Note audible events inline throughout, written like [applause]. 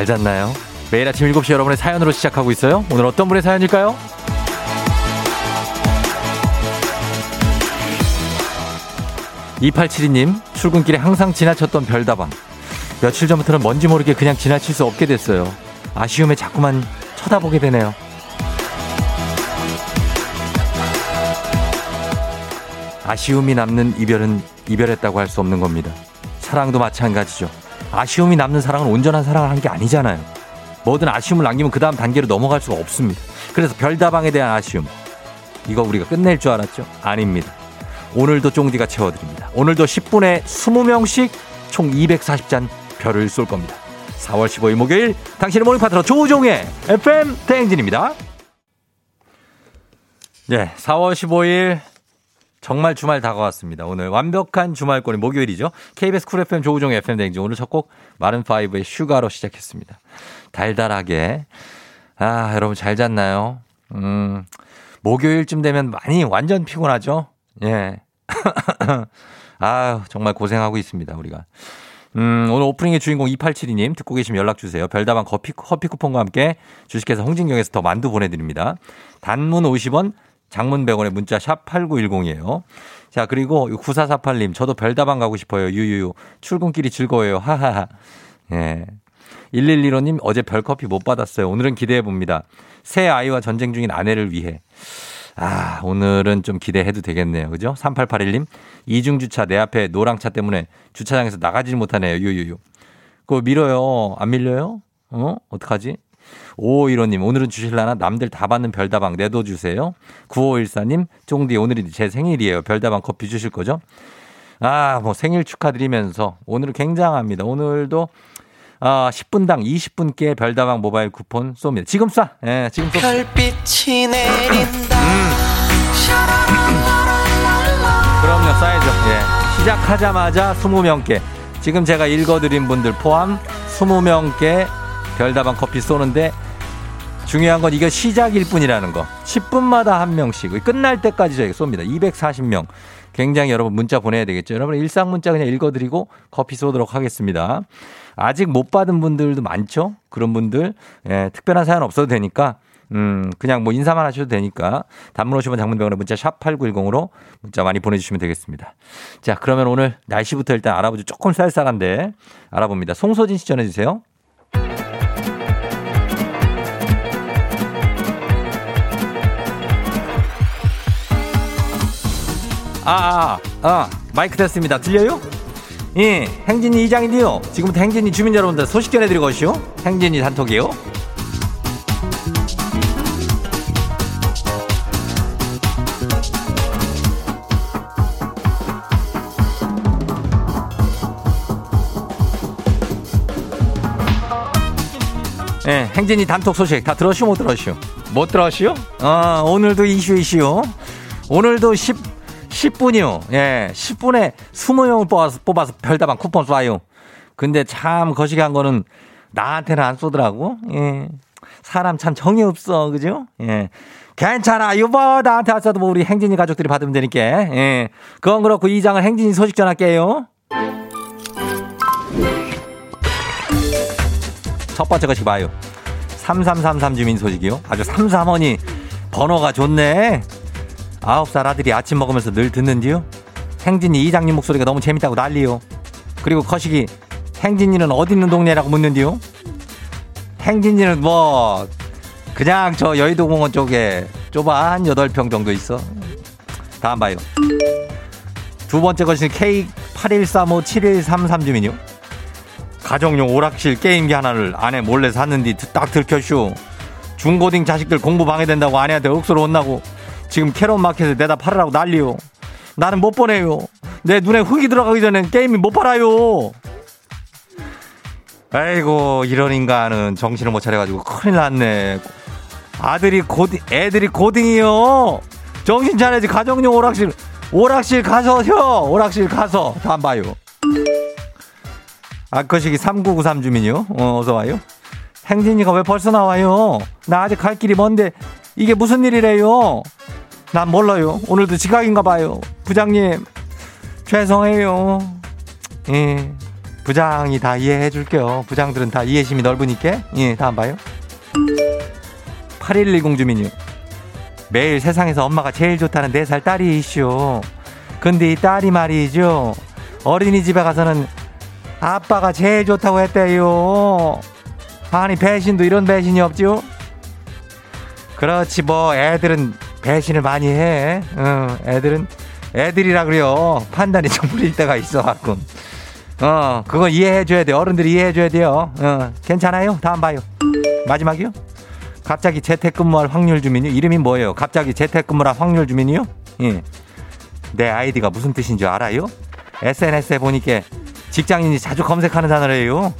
잘 잤나요? 매일 아침 7시 여러분의 사연으로 시작하고 있어요. 오늘 어떤 분의 사연일까요? 2872님, 출근길에 항상 지나쳤던 별다방. 며칠 전부터는 뭔지 모르게 그냥 지나칠 수 없게 됐어요. 아쉬움에 자꾸만 쳐다보게 되네요. 아쉬움이 남는 이별은 이별했다고 할 수 없는 겁니다. 사랑도 마찬가지죠. 아쉬움이 남는 사랑은 온전한 사랑을 한 게 아니잖아요. 뭐든 아쉬움을 남기면 그 다음 단계로 넘어갈 수가 없습니다. 그래서 별다방에 대한 아쉬움. 이거 우리가 끝낼 줄 알았죠? 아닙니다. 오늘도 쫑디가 채워드립니다. 오늘도 10분에 20명씩 총 240잔 별을 쏠 겁니다. 4월 15일 목요일 당신의 morning 파트너 조우종의 FM 대행진입니다. 네, 4월 15일 정말 주말 다가왔습니다. 오늘 완벽한 주말권이 목요일이죠. KBS Cool FM 조우종 FM 대행진 오늘 첫 곡 Maroon 5의 Sugar로 시작했습니다. 달달하게. 아, 여러분 잘 잤나요? 음, 목요일쯤 되면 많이 완전 피곤하죠? 예. [laughs] 아 정말 고생하고 있습니다, 우리가. 음, 오늘 오프닝의 주인공 2872님 듣고 계시면 연락 주세요. 별다방 커피, 커피 쿠폰과 함께 주식회사 홍진경에서 더 만두 보내드립니다. 단문 50원, 장문 100원의 문자 샵 8910이에요. 자, 그리고 9448님, 저도 별다방 가고 싶어요. 유유유. 출근길이 즐거워요. 하하하. 예. 1115님, 어제 별커피 못 받았어요. 오늘은 기대해 봅니다. 새 아이와 전쟁 중인 아내를 위해. 아, 오늘은 좀 기대해도 되겠네요. 그죠? 3881님, 이중주차 내 앞에 노랑차 때문에 주차장에서 나가지 못하네요. 유유유. 그거 밀어요. 안 밀려요? 어? 어떡하지? 5515님, 오늘은 주실라나? 남들 다 받는 별다방 내도 주세요. 9514님, 쫑디, 오늘이 제 생일이에요. 별다방 커피 주실 거죠? 아, 뭐 생일 축하드리면서 오늘 굉장합니다. 오늘도 아, 10분당 20분께 별다방 모바일 쿠폰 쏩니다. 지금 쏴. 예, 지금 쏴. 별빛이 내린다. 음. 그럼요, 쏴야죠. 예. 시작하자마자 20명께. 지금 제가 읽어드린 분들 포함 20명께 별다방 커피 쏘는데 중요한 건 이게 시작일 뿐이라는 거. 10분마다 한 명씩. 끝날 때까지 저희가 쏩니다. 240명. 굉장히 여러분 문자 보내야 되겠죠. 여러분 일상 문자 그냥 읽어드리고 커피 쏘도록 하겠습니다. 아직 못 받은 분들도 많죠. 그런 분들 예, 특별한 사연 없어도 되니까 음, 그냥 뭐 인사만 하셔도 되니까 단문 오시면 장문병원에 문자 샵 8910으로 문자 많이 보내주시면 되겠습니다. 자, 그러면 오늘 날씨부터 일단 알아보죠. 조금 쌀쌀한데 알아봅니다. 송소진 씨 전해주세요. 아, 아, 아, 마이크 됐습니다. 들려요? 예, 행진이 이장인데요. 지금부터 행진이 주민 여러분들 소식 전해드리고 오시오. 행진이 단톡이요. 예, 행진이 단톡 소식 다 들었슈 못 들었슈? 못 들었슈? 어, 오늘도 이슈 이슈. 오늘도 10 10분이요. 예, 10분에 20명을 뽑아서, 뽑아서 별다방 쿠폰 쏴요. 근데 참 거시기한 거는 나한테는 안 쏘더라고. 예. 사람 참 정이 없어. 그죠? 예. 괜찮아. 이거 나한테 왔어도 뭐 우리 행진이 가족들이 받으면 되니까. 예. 그건 그렇고 이 장은 행진이 소식 전할게요. 첫 번째 것이 봐요. 3333 주민 소식이요. 아주 삼삼원이 번호가 좋네. 아홉 살 아들이 아침 먹으면서 늘 듣는디요. 행진이 이장님 목소리가 너무 재밌다고 난리요. 그리고 거시기 행진이는 어디 있는 동네라고 묻는디요. 행진이는 뭐 그냥 저 여의도 공원 쪽에 좁아 한 8평 정도 있어. 다음 봐요. 두 번째 것이 K81357133 주민요. 가정용 오락실 게임기 하나를 아내 몰래 샀는데 딱 들켰슈. 중고딩 자식들 공부 방해된다고 아내한테 억수로 혼나고 지금 캐롯 마켓에 내다 팔으라고 난리요. 나는 못 보내요. 내 눈에 흙이 들어가기 전엔 게임이 못 팔아요. 아이고 이런 인간은 정신을 못 차려가지고 큰일 났네. 아들이 고딩, 애들이 고딩이요. 정신 차려야지 가정용 오락실 오락실 가서 혀 오락실 가서 다안 봐요. 아커식이 3993 주민이요. 어, 어서 와요. 행진이가 왜 벌써 나와요? 나 아직 갈 길이 먼데 이게 무슨 일이래요? 난 몰라요. 오늘도 지각인가 봐요. 부장님, 죄송해요. 예. 부장이 다 이해해 줄게요. 부장들은 다 이해심이 넓으니까. 예, 다음 봐요. 8110 주민요. 매일 세상에서 엄마가 제일 좋다는 4살 딸이 이슈. 근데 이 딸이 말이죠. 어린이집에 가서는 아빠가 제일 좋다고 했대요. 아니, 배신도 이런 배신이 없죠? 그렇지, 뭐, 애들은 배신을 많이 해. 응, 애들은, 애들이라 그래요. 판단이 좀 부릴 때가 있어갖고. 어, 그거 이해해 줘야 돼. 어른들이 이해해 줘야 돼요. 어, 괜찮아요? 다음 봐요. 마지막이요? 갑자기 재택근무할 확률 주민이 이름이 뭐예요? 갑자기 재택근무할 확률 주민이요? 예. 내 아이디가 무슨 뜻인 줄 알아요? SNS에 보니까 직장인이 자주 검색하는 단어래요.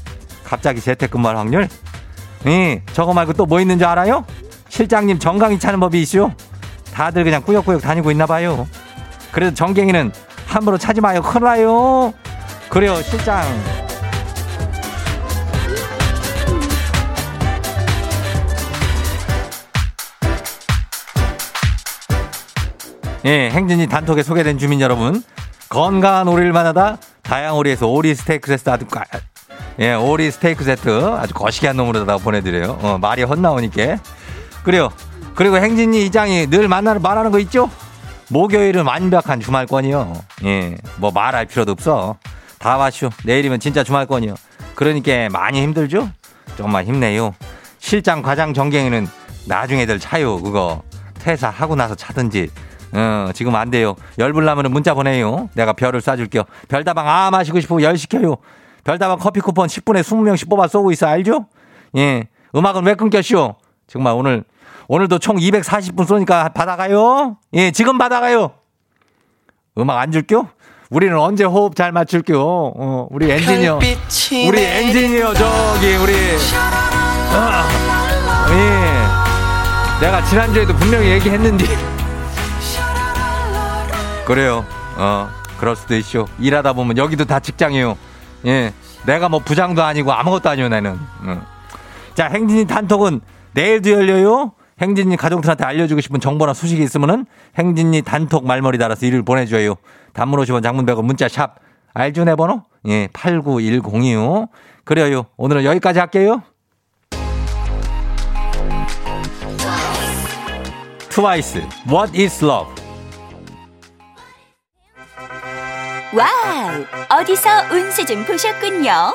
갑자기 재택근무할 확률? 예. 저거 말고 또 뭐 있는 줄 알아요? 실장님 정강이 차는 법이 있슈. 다들 그냥 꾸역꾸역 다니고 있나 봐요. 그래도 정갱이는 함부로 차지 마요. 큰일 나요. 그래요, 실장. 예, 행진이 단톡에 소개된 주민 여러분. 건강한 오리를 만나다 다양 오리에서 오리 스테이크 세트 아주 까, 예, 오리 스테이크 세트 아주 거시기한 놈으로다 보내드려요. 어, 말이 헛나오니까. 그래요. 그리고 행진이 이장이 늘 만나는 말하는 거 있죠? 목요일은 완벽한 주말권이요. 예, 뭐 말할 필요도 없어. 다 와슈. 내일이면 진짜 주말권이요. 그러니까 많이 힘들죠? 조금만 힘내요. 실장 과장 정갱이는 나중에 들 차요. 그거 퇴사하고 나서 차든지. 어, 지금 안 돼요. 열불 나면 문자 보내요. 내가 별을 쏴줄게요. 별다방 아 마시고 싶으면 열 시켜요. 별다방 커피 쿠폰 10분에 20명씩 뽑아 쏘고 있어. 알죠? 예. 음악은 왜 끊겼쇼? 정말 오늘, 오늘도 총 240분 쏘니까 받아가요. 예, 지금 받아가요. 음악 안 줄게요? 우리는 언제 호흡 잘 맞출게요? 어, 우리 엔지니어. 우리 엔지니어, 저기, 우리. 어, 예. 내가 지난주에도 분명히 얘기했는데. 그래요. 어, 그럴 수도 있죠. 일하다 보면 여기도 다 직장이에요. 예. 내가 뭐 부장도 아니고 아무것도 아니요, 나는. 어. 자, 행진이 단톡은 내일도 열려요. 행진이 가족들한테 알려주고 싶은 정보나 소식이 있으면은 행진이 단톡 말머리 달아서 일을 보내줘요. 단문 50원 장문 100원 문자 샵. 내 번호? 예, 89102요. 그래요. 오늘은 여기까지 할게요. 트와이스, What is Love? Wow! 어디서 운세 좀 보셨군요.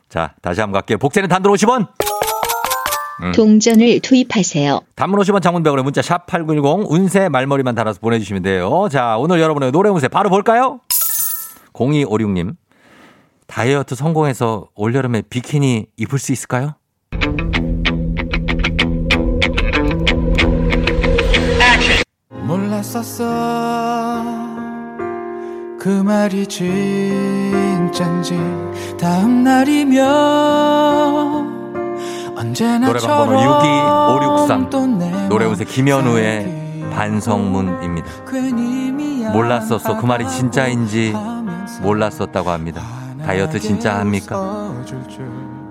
자, 다시 한번 갈게요. 복채는 단돈 50원. 음. 동전을 투입하세요. 단문 50원 장문병으로 문자 샵 8910 운세 말머리만 달아서 보내주시면 돼요. 자, 오늘 여러분의 노래 운세 바로 볼까요? 0256님. 다이어트 성공해서 올여름에 비키니 입을 수 있을까요? 몰랐었어 그 말이 진짠지 다음 날이면 노래방 번호 62563 노래 운세 김현우의 반성문입니다. 몰랐었어 그 말이 진짜인지 몰랐었다고 합니다. 다이어트 진짜 합니까?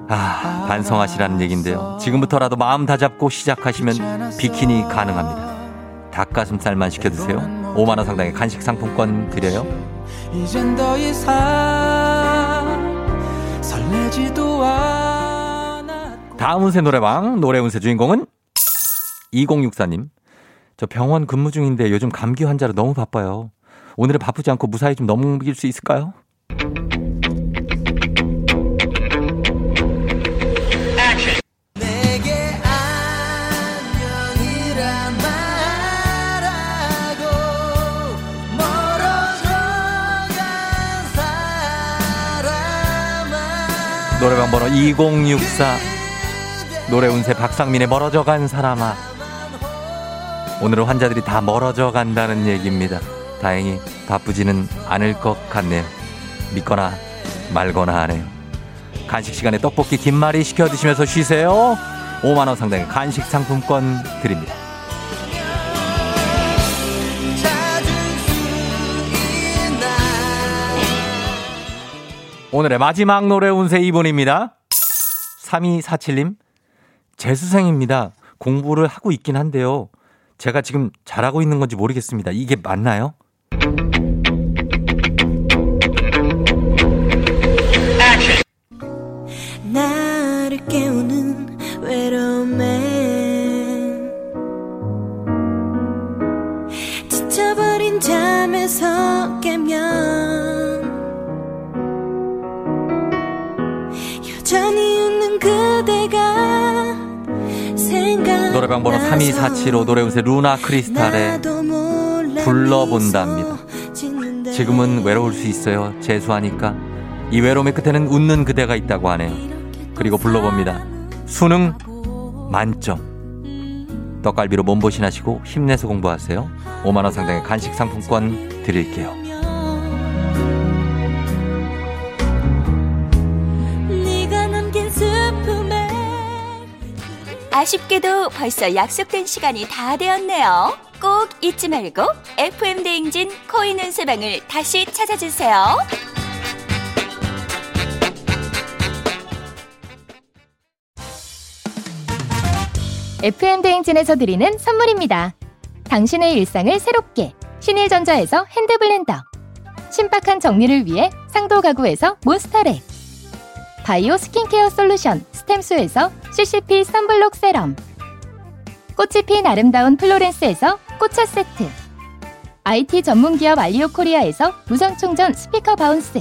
아, 반성하시라는 얘기인데요. 지금부터라도 마음 다잡고 시작하시면 비키니 가능합니다. 닭가슴살만 시켜 드세요. 5만 원 상당의 간식 상품권 드려요. 이젠 더 이상 설레지도 않아 다음 운세 노래방 노래 운세 주인공은 2064님. 저 병원 근무 중인데 요즘 감기 환자로 너무 바빠요. 오늘은 바쁘지 않고 무사히 좀 넘길 수 있을까요? 노래방 번호 2064 노래 운세 박상민의 멀어져 간 사람아 오늘은 환자들이 다 멀어져 간다는 얘기입니다. 다행히 바쁘지는 않을 것 같네요. 믿거나 말거나 하네요. 간식 시간에 떡볶이 김말이 시켜 드시면서 쉬세요. 5만 원 상당의 간식 상품권 드립니다. 오늘의 마지막 노래 운세 2분입니다. 3247님, 재수생입니다. 공부를 하고 있긴 한데요. 제가 지금 잘하고 있는 건지 모르겠습니다. 이게 맞나요? 나를 깨우는 외로움에 지쳐버린 잠에서 깨면 노래방 번호 3247호 노래 운세 루나 크리스탈의 불러본답니다. 지금은 외로울 수 있어요. 재수하니까. 이 외로움의 끝에는 웃는 그대가 있다고 하네요. 그리고 불러봅니다. 수능 만점. 떡갈비로 몸보신 하시고 힘내서 공부하세요. 5만원 상당의 간식 상품권 드릴게요. 아쉽게도 벌써 약속된 시간이 다 되었네요. 꼭 잊지 말고 FM 대행진 코인 운세방을 다시 찾아주세요. FM 대행진에서 드리는 선물입니다. 당신의 일상을 새롭게 신일전자에서 핸드블렌더 신박한 정리를 위해 상도 가구에서 몬스터렉 바이오 skincare solution 스템수에서 CCP 선블록 세럼. 꽃이 핀 아름다운 플로렌스에서 꽃차 세트. IT 전문기업 알리오 코리아에서 무선충전 스피커 바운스.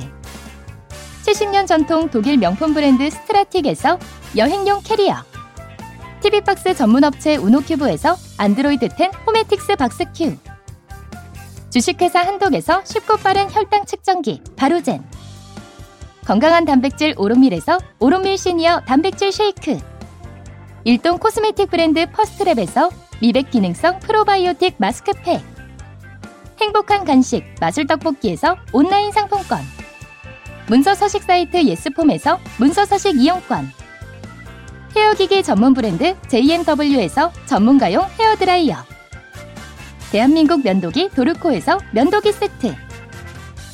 70년 전통 독일 명품 브랜드 스트라틱에서 여행용 캐리어. TV박스 전문업체 우노큐브에서 안드로이드 10 호메틱스 박스큐. 주식회사 한독에서 쉽고 빠른 혈당 측정기 바로젠 건강한 단백질 오롯밀에서 오롯밀 시니어 단백질 쉐이크. 일동 코스메틱 브랜드 퍼스트랩에서 미백 기능성 프로바이오틱 마스크팩. 행복한 간식 마술 떡볶이에서 온라인 상품권. 문서 서식 사이트 예스폼에서 문서 서식 이용권. 헤어기기 전문 브랜드 JMW에서 전문가용 헤어드라이어. 대한민국 면도기 도르코에서 면도기 세트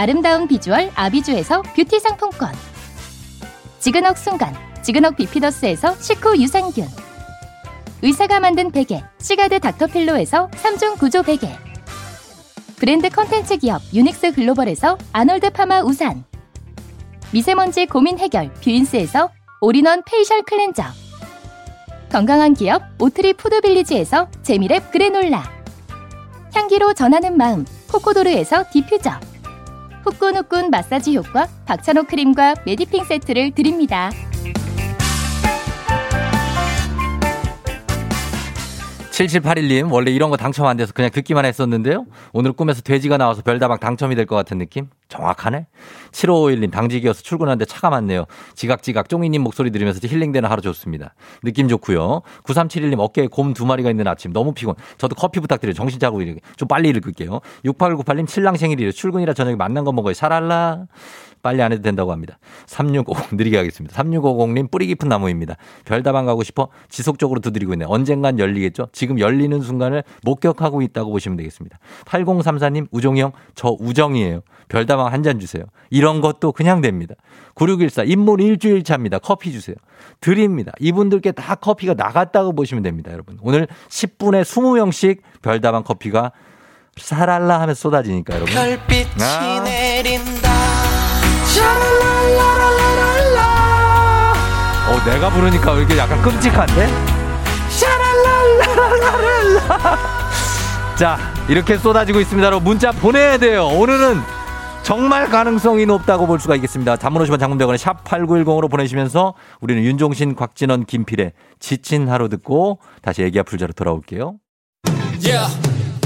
아름다운 비주얼 아비주에서 뷰티 상품권. 지그넉 순간, 지그넉 비피더스에서 식후 유산균. 의사가 만든 베개, 시가드 닥터필로에서 3중 구조 베개. 브랜드 컨텐츠 기업 유닉스 글로벌에서 아놀드 파마 우산. 미세먼지 고민 해결 뷰인스에서 all-in-one facial cleanser. 건강한 기업 오트리 푸드빌리지에서 재미랩 그래놀라 향기로 전하는 마음 코코도르에서 디퓨저 후끈후끈 마사지 효과 박찬호 크림과 메디핑 세트를 드립니다. 7781님, 원래 이런 거 당첨 안 돼서 그냥 듣기만 했었는데요. 오늘 꿈에서 돼지가 나와서 별다방 당첨이 될 것 같은 느낌? 정확하네. 7551님, 당직이어서 출근하는데 차가 많네요. 지각지각 쫑디님 목소리 들으면서 힐링되는 하루 좋습니다. 느낌 좋고요. 9371님, 어깨에 곰 두 마리가 있는 아침 너무 피곤. 저도 커피 부탁드려요. 정신 차리고 이렇게 좀 빨리 읽을게요. 6898님, 신랑 생일이에요. 출근이라 저녁에 맛난 거 먹어요. 샤랄라. 빨리 안 해도 된다고 합니다. 3650 느리게 하겠습니다. 3650님 뿌리 깊은 나무입니다. 별다방 가고 싶어 지속적으로 두드리고 있네. 언젠간 열리겠죠? 지금 열리는 순간을 목격하고 있다고 보시면 되겠습니다. 8034님 우종이 형 저 우정이에요. 별다방 한 잔 주세요. 이런 것도 그냥 됩니다. 9614 입문 일주일 차입니다. 커피 주세요. 드립니다. 이분들께 다 커피가 나갔다고 보시면 됩니다. 여러분. 오늘 10분에 20명씩 별다방 커피가 사랄라 하면서 쏟아지니까 여러분. 별빛이 아. 내린다 어, 내가 부르니까 왜 이렇게 약간 끔찍한데? 샤랄랄라랄라. 자, 이렇게 쏟아지고 있습니다. 여러분, 문자 보내야 돼요. 오늘은 정말 가능성이 높다고 볼 수가 있겠습니다. 단문 50원 장문대원에 샵 8910으로 보내시면서 우리는 윤종신, 곽진원, 김필의 지친 하루 듣고 다시 애기야 풀자로 돌아올게요. Yeah.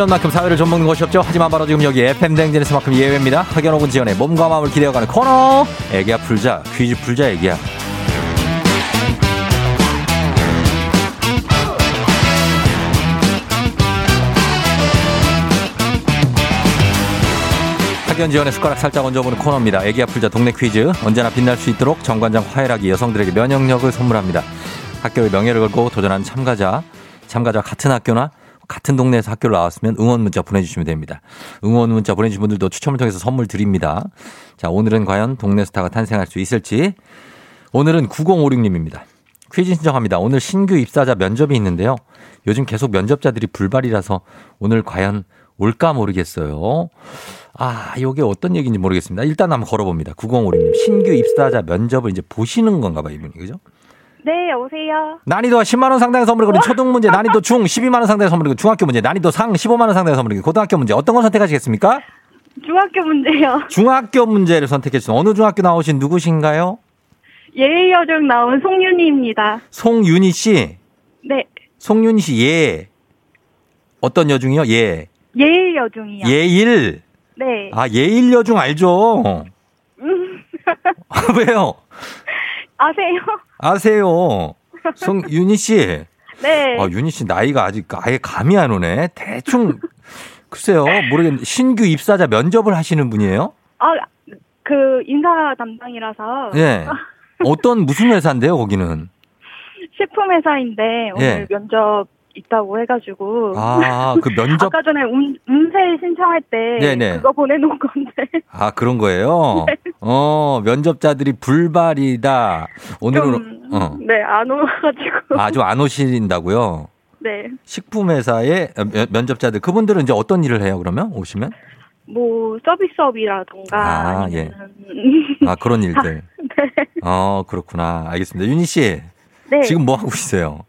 학연 지원만큼 사회를 좀 먹는 것이 없죠. 하지만 바로 지금 여기 FM 댕진에서만큼 예외입니다. 학연 혹은 지원의 몸과 마음을 기대어가는 코너. 애기야 풀자 퀴즈 풀자 애기야. 학연 지원의 숟가락 살짝 얹어보는 코너입니다. 애기야 풀자 동네 퀴즈. 언제나 빛날 수 있도록 정관장 화해락이 여성들에게 면역력을 선물합니다. 학교의 명예를 걸고 도전하는 참가자. 참가자 같은 학교나 같은 동네에서 학교를 나왔으면 응원 문자 보내주시면 됩니다. 응원 문자 보내주신 분들도 추첨을 통해서 선물 드립니다. 자, 오늘은 과연 동네 스타가 탄생할 수 있을지. 오늘은 9056님입니다. 퀴즈 신청합니다. 오늘 신규 입사자 면접이 있는데요. 요즘 계속 면접자들이 불발이라서 오늘 과연 올까 모르겠어요. 아, 요게 어떤 얘기인지 모르겠습니다. 일단 한번 걸어봅니다. 9056님. 신규 입사자 면접을 이제 보시는 건가 봐요, 이분이. 그죠? 네, 여보세요. 난이도가 10만 원 상당의 선물을 거는 초등 문제, 난이도 중 12만 원 상당의 선물을 거는 중학교 문제, 난이도 상 15만 원 상당의 선물을 거는 고등학교 문제 어떤 걸 선택하시겠습니까? 중학교 문제요. [laughs] 중학교 문제를 선택해 주신 어느 중학교 나오신 누구신가요? 예의여중 나온 송윤희입니다. 송윤희 씨. 네, 송윤희 씨 예. 어떤 여중이요? 예. 예의여중이요. 예일. 네. 아, 예일 여중 알죠? [laughs] 왜요? 아세요? 아세요. 송윤희 [laughs] 씨. 네. 아, 윤희 씨 나이가 아직 아예 감이 안 오네. 대충 글쎄요. 모르겠는데 신규 입사자 면접을 하시는 분이에요? 아, 그 인사 담당이라서 예. [laughs] 어떤 무슨 회사인데요, 거기는? 식품 회사인데 오늘 예. 면접 있다고 해가지고 아, 그 [laughs] 면접 아까 전에 음, 음세 신청할 때 네네. 그거 보내놓은 건데 아, 그런 거예요? [laughs] 어, 면접자들이 불발이다. 오늘은 좀, 어. 네, 안 오가지고 아주 안 오신다고요? 네, 식품 회사의 면- 면접자들 그분들은 이제 어떤 일을 해요, 그러면? 오시면? 뭐 서비스업이라던가 아, 아니면 [laughs] 아, 그런 일들. 네, 어, 그렇구나. 알겠습니다. 윤희 씨. 네. 지금 뭐 하고 있어요?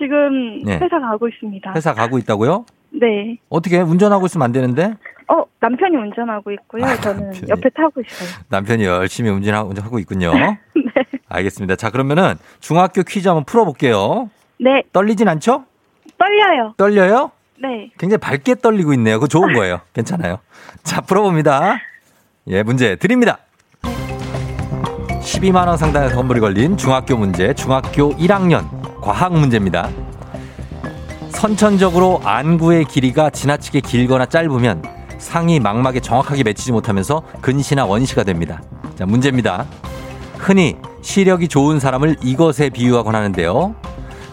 지금 네. 회사 가고 있습니다. 회사 가고 있다고요? 네. 어떻게 운전하고 있으면 안 되는데? 어, 남편이 운전하고 있고요. 아, 저는 남편이. 옆에 타고 있어요. 남편이 열심히 운전하고 하고 있군요. [laughs] 네. 알겠습니다. 자, 그러면은 중학교 퀴즈 한번 풀어볼게요. 네, 떨리진 않죠? 떨려요. 떨려요? 네. 굉장히 밝게 떨리고 있네요. 그거 좋은 거예요. [laughs] 괜찮아요. 자, 풀어봅니다. 예, 문제 드립니다. 12만원 상당의 선물이 걸린 중학교 문제, 중학교 1학년 과학 문제입니다. 선천적으로 안구의 길이가 지나치게 길거나 짧으면 상이 망막에 정확하게 맺히지 못하면서 근시나 원시가 됩니다. 자, 문제입니다. 흔히 시력이 좋은 사람을 이것에 비유하곤 하는데요.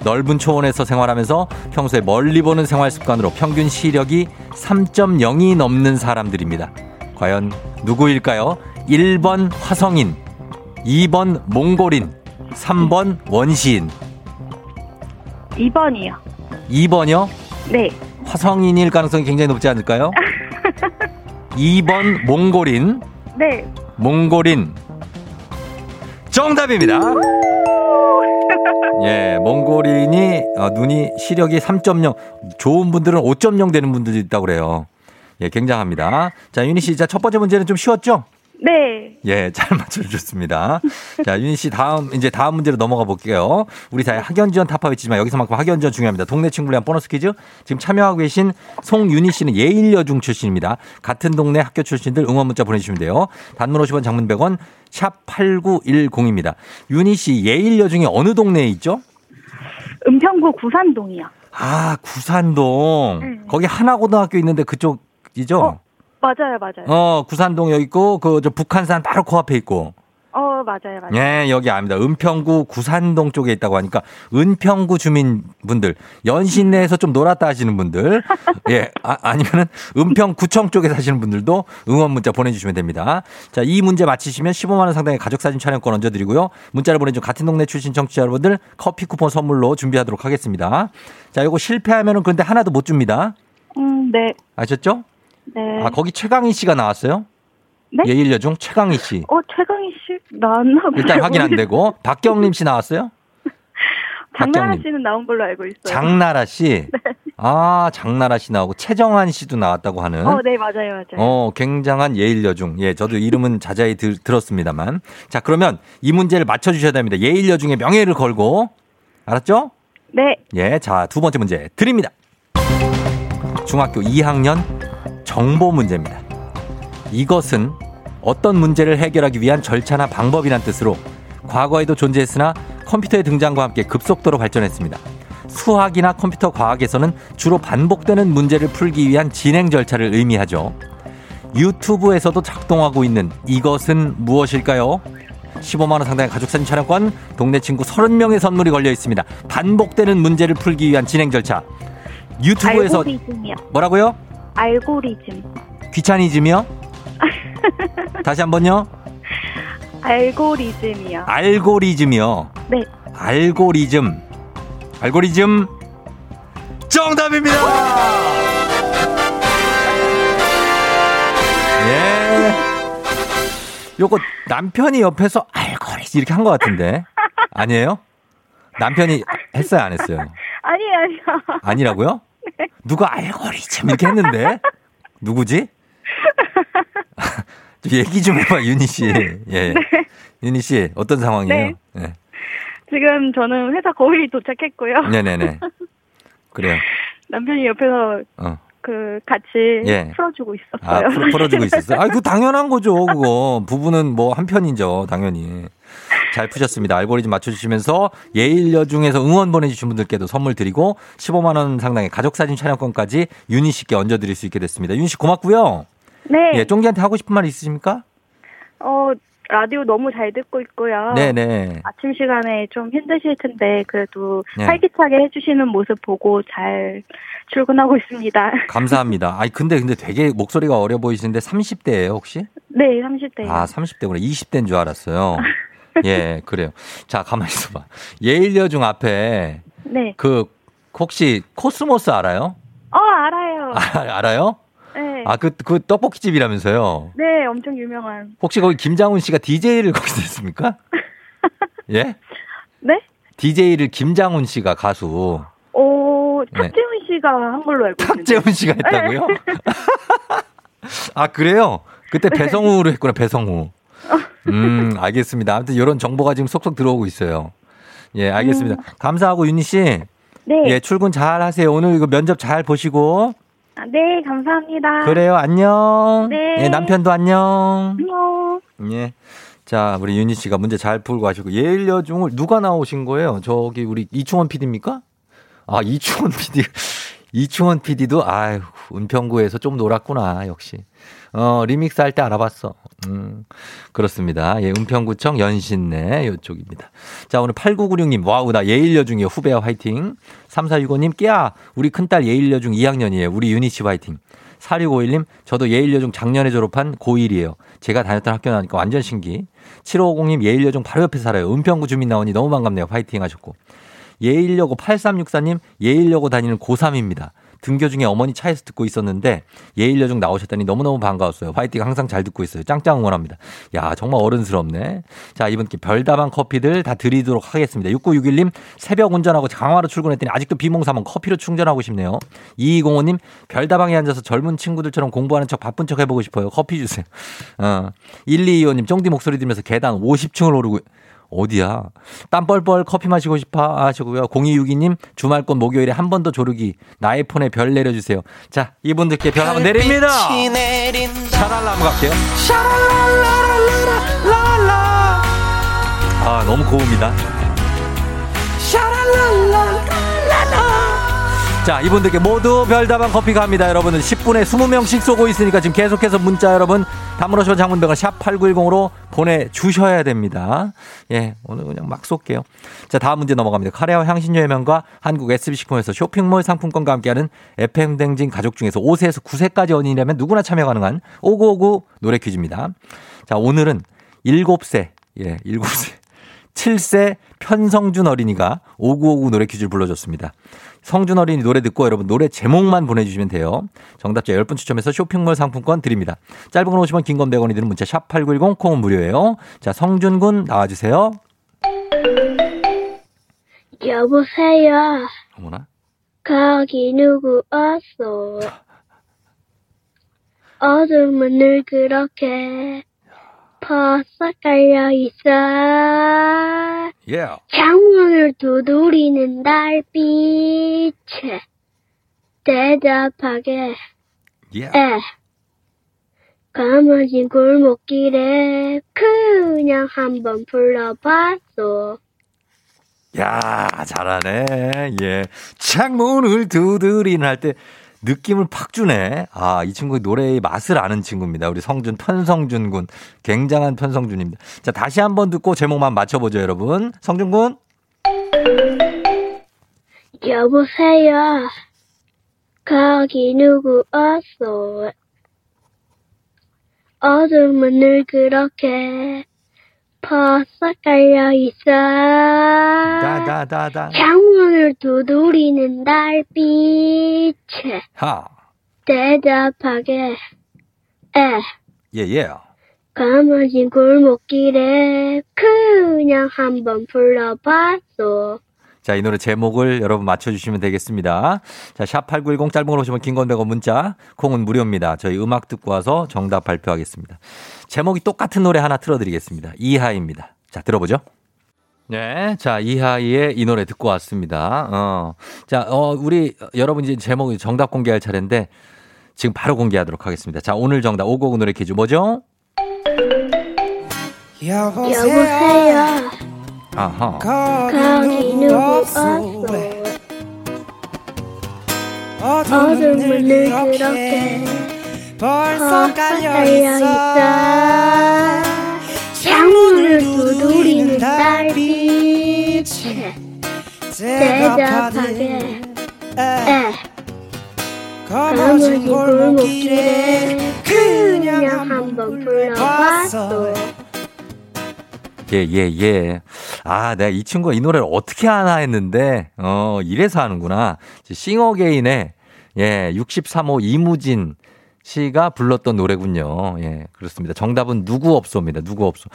넓은 초원에서 생활하면서 평소에 멀리 보는 생활 습관으로 평균 시력이 3.0이 넘는 사람들입니다. 과연 누구일까요? 1번 화성인, 2번 몽골인, 3번 원시인, 2번이요. 2번이요? 네. 화성인일 가능성이 굉장히 높지 않을까요? [laughs] 2번 몽골인, 네. 몽골인. 정답입니다. [laughs] 예, 몽골인이 어, 눈이 시력이 3.0, 좋은 분들은 5.0 되는 분들도 있다고 그래요. 예, 굉장합니다. 자, 윤희 씨, 자, 첫 번째 문제는 좀 쉬웠죠? 네. 예, 잘 [laughs] 맞춰주셨습니다. 자, 윤희 씨 다음, 이제 다음 문제로 넘어가 볼게요. 우리 사회 학연 지원 타파 외치지만 여기서만큼 학연 지원 중요합니다. 동네 친구를 위한 보너스 퀴즈. 지금 참여하고 계신 송윤희 씨는 예일여중 출신입니다. 같은 동네 학교 출신들 응원 문자 보내주시면 돼요. 단문 50원 장문 100원 샵 8910입니다. 윤희 씨 예일여중이 어느 동네에 있죠? 은평구 구산동이요. 아, 구산동. 네. 거기 하나고등학교 있는데 그쪽이죠? 어. 맞아요, 맞아요. 어, 구산동 여기 있고, 그, 저 북한산 바로 코앞에 있고. 어, 맞아요, 맞아요. 예, 여기 압니다. 은평구 구산동 쪽에 있다고 하니까, 은평구 주민분들, 연신 내에서 좀 놀았다 하시는 분들, [laughs] 예, 아, 아니면은 은평구청 쪽에 사시는 분들도 응원 문자 보내주시면 됩니다. 자, 이 문제 맞히시면 15만 원 상당의 가족 사진 촬영권 얹어드리고요. 문자를 보내준 같은 동네 출신 청취자 여러분들 커피 쿠폰 선물로 준비하도록 하겠습니다. 자, 요거 실패하면은 그런데 하나도 못 줍니다. 음, 네, 아셨죠? 네. 아, 거기 최강희 씨가 나왔어요? 네? 예일여중 최강희 씨. 어, 최강희 씨 나왔나. 일단 확인 안 되고 박경림 씨 나왔어요? [laughs] 장나라. 씨는 나온 걸로 알고 있어요. 장나라 씨. 아, 장나라 씨 나오고 최정환 씨도 나왔다고 하는. 어, 네, 맞아요, 맞아요. 어, 굉장한 예일 여중. 예, 저도 이름은 자자히 들, 들었습니다만. 자, 그러면 이 문제를 맞춰 주셔야 됩니다. 예일 여중의 명예를 걸고. 알았죠? 네, 예, 자, 두 번째 문제 드립니다. 중학교 2학년 정보 문제입니다. 이것은 어떤 문제를 해결하기 위한 절차나 방법이란 뜻으로 과거에도 존재했으나 컴퓨터의 등장과 함께 급속도로 발전했습니다. 수학이나 컴퓨터 과학에서는 주로 반복되는 문제를 풀기 위한 진행 절차를 의미하죠. 유튜브에서도 작동하고 있는 이것은 무엇일까요? 15만원 상당의 가족사진 촬영권, 동네 친구 30명의 선물이 걸려 있습니다. 반복되는 문제를 풀기 위한 진행 절차. 유튜브에서. 뭐라고요? 알고리즘. 귀차니즘이요? [laughs] 다시 한 번요. 알고리즘이요. 알고리즘이요. 네. 알고리즘. 알고리즘 정답입니다. 예. 요거 남편이 옆에서 알고리즘 이렇게 한 것 같은데 아니에요? 남편이 했어요 안 했어요? [laughs] 아니, 아니요. 아니라고요? 누가 알고리즘 이렇게 했는데 누구지? 좀 [laughs] 얘기 좀 해봐 윤희 씨. 예. 윤희 씨 어떤 상황이에요? 네. 지금 저는 회사 거의 도착했고요. 네네네. 그래요. 남편이 옆에서 어. 그 같이 예. 풀어주고 아, 있었어요. 풀- 풀어주고 있었어요? 아, 그 당연한 거죠, 그거. 부부는 뭐 한 편이죠, 당연히. 잘 푸셨습니다. 알고리즘 맞춰주시면서 예일여 중에서 응원 보내주신 분들께도 선물 드리고 15만원 상당의 가족사진 촬영권까지 윤희 씨께 얹어드릴 수 있게 됐습니다. 윤희 씨 고맙고요. 네. 예, 쫑기한테 하고 싶은 말 있으십니까? 어, 라디오 너무 잘 듣고 있고요. 네네. 아침 시간에 좀 힘드실 텐데 그래도 네. 활기차게 해주시는 모습 보고 잘 출근하고 있습니다. [laughs] 감사합니다. 아니, 근데, 근데 되게 목소리가 어려 보이시는데 30대예요 혹시? 네, 30대. 아, 30대구나. 20대인 줄 알았어요. [laughs] 예, 그래요. 자, 가만히 있어봐. 예일여중 앞에 네. 그 혹시 코스모스 알아요? 어, 알아요. 아, 알아요? 네. 아, 그, 그 떡볶이 집이라면서요. 네, 엄청 유명한. 혹시 거기 김장훈 씨가 DJ를 거기서 했습니까? [laughs] 예? 네? DJ를 김장훈 씨가 가수. 어, 네. 탁재훈 씨가 한 걸로 알고 있는데. 탁재훈 씨가 했다고요? [laughs] 아, 그래요? 그때 배성우로 했구나, 배성우. 음, 알겠습니다. 아무튼 이런 정보가 지금 속속 들어오고 있어요. 예, 알겠습니다. 감사하고 윤희 씨. 네. 예, 출근 잘 하세요. 오늘 이거 면접 잘 보시고. 아, 네, 감사합니다. 그래요, 안녕. 네. 예, 남편도 안녕. 안녕. 예. 자, 우리 윤희 씨가 문제 잘 풀고 하시고 예일여중을 누가 나오신 거예요? 저기 우리 이충원 PD입니까? 아, 이충원 PD. [laughs] 이충원 PD도 아유, 은평구에서 좀 놀았구나, 역시. 어, 리믹스 할 때 알아봤어. 음, 그렇습니다. 예, 은평구청 연신내 요쪽입니다. 자, 오늘 8996님, wow, 나 예일여중이요. 후배야 화이팅. 3465님, 꺄. 우리 큰딸 예일여중 2학년이에요. 우리 씨 화이팅. 4651님, 저도 예일여중 작년에 졸업한 고1이에요. 제가 다녔던 학교 나니까 완전 신기. 7550님, 예일여중 바로 옆에 살아요. 은평구 주민 나오니 너무 반갑네요. 파이팅 하셨고. 예일여고 8364님, 예일여고 다니는 고3입니다. 등교 중에 어머니 차에서 듣고 있었는데 예일여중 나오셨다니 너무너무 반가웠어요. 화이팅 항상 잘 듣고 있어요. 짱짱 응원합니다. 야, 정말 어른스럽네. 자, 이분께 별다방 커피들 다 드리도록 하겠습니다. 6961님 새벽 운전하고 강화로 출근했더니 아직도 비몽사몽 커피로 충전하고 싶네요. 2205님 별다방에 앉아서 젊은 친구들처럼 공부하는 척 바쁜 척 해보고 싶어요. 커피 주세요. 어. 1225님 쫑디 목소리 들으면서 계단 50층을 오르고 어디야? 땀 뻘뻘 커피 마시고 싶어 하시고요. 0262님 주말권 목요일에 한 번 더 조르기 나의 폰에 별 내려주세요. 자 이분들께 별 한번 내립니다. 샤랄라 한번 갈게요. 샤랄라라라라라 아 너무 고웁니다. 자, 이분들께 모두 별다방 커피 갑니다. 여러분은 10분에 20명씩 쏘고 있으니까 지금 계속해서 문자 여러분 담으러셔 장문병을 샵8910으로 보내주셔야 됩니다. 예, 오늘 그냥 막 쏠게요. 자, 다음 문제 넘어갑니다. 카레와 향신료 해명과 한국 SB식품에서 쇼핑몰 상품권과 함께하는 FM댕진 가족 중에서 5세에서 9세까지 어린이라면 누구나 참여 가능한 5959 노래 퀴즈입니다. 자, 오늘은 7세, 예, 7세. 7세 편성준 어린이가 5959 노래 퀴즈를 불러줬습니다. 성준 어린이 노래 듣고 여러분 노래 제목만 보내주시면 돼요. 정답자 10분 추첨해서 쇼핑몰 상품권 드립니다. 짧은 건 50원, 긴 건 100원이 드는 문자 샵 8910 콩은 무료예요. 자, 성준 군 나와주세요. 여보세요. 어머나. 거기 누구 왔어? 어둠은 늘 그렇게 퍼서 깔려 있어. 예. 창문을 두드리는 달빛에 대답하게 예. 에 검어진 골목길에 그냥 한번 불러봤어. 야, 잘하네. 예. 창문을 두드리는 할때 느낌을 팍 주네. 아, 이 친구 노래의 맛을 아는 친구입니다. 우리 성준, 편성준 군. 굉장한 편성준입니다. 자, 다시 한번 듣고 제목만 맞춰보죠, 여러분. 성준 군. 여보세요. 거기 누구 왔어? 어둠은 늘 그렇게 퍼서 깔려 있어. 다다다다. 창문을 두드리는 달빛에 하. 대답하게 에 예, 예. 검어진 골목길에 그냥 한번 불러봤어. 자, 이 노래 제목을 여러분 맞춰주시면 되겠습니다. 자, 샵8910 짧은 걸 오시면 긴건 100원 문자, 콩은 무료입니다. 저희 음악 듣고 와서 정답 발표하겠습니다. 제목이 똑같은 노래 하나 틀어드리겠습니다. 이하이입니다. 자, 들어보죠. 네. 자, 이하이의 이 노래 듣고 왔습니다. 어. 자, 어, 우리 여러분 이제 제목이 정답 공개할 차례인데 지금 바로 공개하도록 하겠습니다. 자, 오늘 정답 오곡 노래 퀴즈 뭐죠? 여보세요. 아하. 거기 누구 왔어? 어둠은 늘 그렇게 벌써 깔려 있어. 창문을 두드리는 달빛에 대답하게 에 검어진 골목길에 그냥 한번 불러봤어. 예, 예, 예. 아, 내가 이 친구가 이 노래를 어떻게 하나 했는데, 어, 이래서 하는구나. 싱어게인의, 예, 63호 이무진 씨가 불렀던 노래군요. 예, 그렇습니다. 정답은 누구 없소입니다. 누구 없소.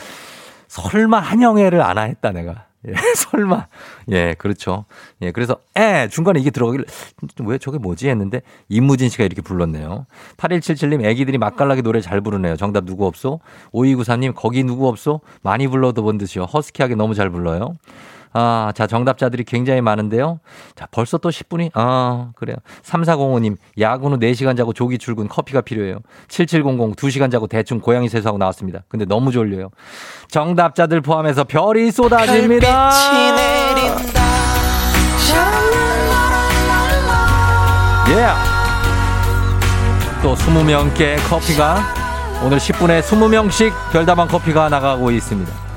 설마 한영애를 안하 했다, 내가. 예, [laughs] 설마. 예, 그렇죠. 예, 그래서, 에! 중간에 이게 들어가길래, 왜 저게 뭐지? 했는데, 이무진 씨가 이렇게 불렀네요. 8177님, 애기들이 맛깔나게 노래 잘 부르네요. 정답 누구 없소? 5293님, 거기 누구 없소? 많이 불러도 본 듯이요. 허스키하게 너무 잘 불러요. 아, 자, 정답자들이 굉장히 많은데요. 자, 벌써 또 10분이, 아, 그래요. 3405님, 야구는 4시간 자고 조기 출근, 커피가 필요해요. 7700, 2시간 자고 대충 고양이 세수하고 나왔습니다. 근데 너무 졸려요. 정답자들 포함해서 별이 쏟아집니다. 예. 또 20명께 커피가 오늘 10분에 20명씩 별다방 커피가 나가고 있습니다.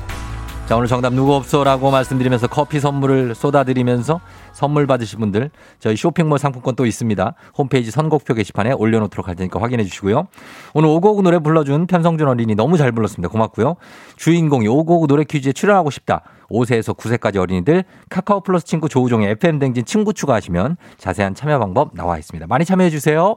자, 오늘 정답 누구 없어라고 말씀드리면서 커피 선물을 쏟아드리면서 선물 받으실 분들 저희 쇼핑몰 상품권 또 있습니다. 홈페이지 선곡표 게시판에 올려놓도록 할 테니까 확인해 주시고요. 오늘 오곡 노래 불러준 편성준 어린이 너무 잘 불렀습니다. 고맙고요. 주인공이 오곡 노래 퀴즈에 출연하고 싶다. 5세에서 9세까지 어린이들 카카오 플러스 친구 조우종의 FM 댕진 친구 추가하시면 자세한 참여 방법 나와 있습니다. 많이 참여해 주세요.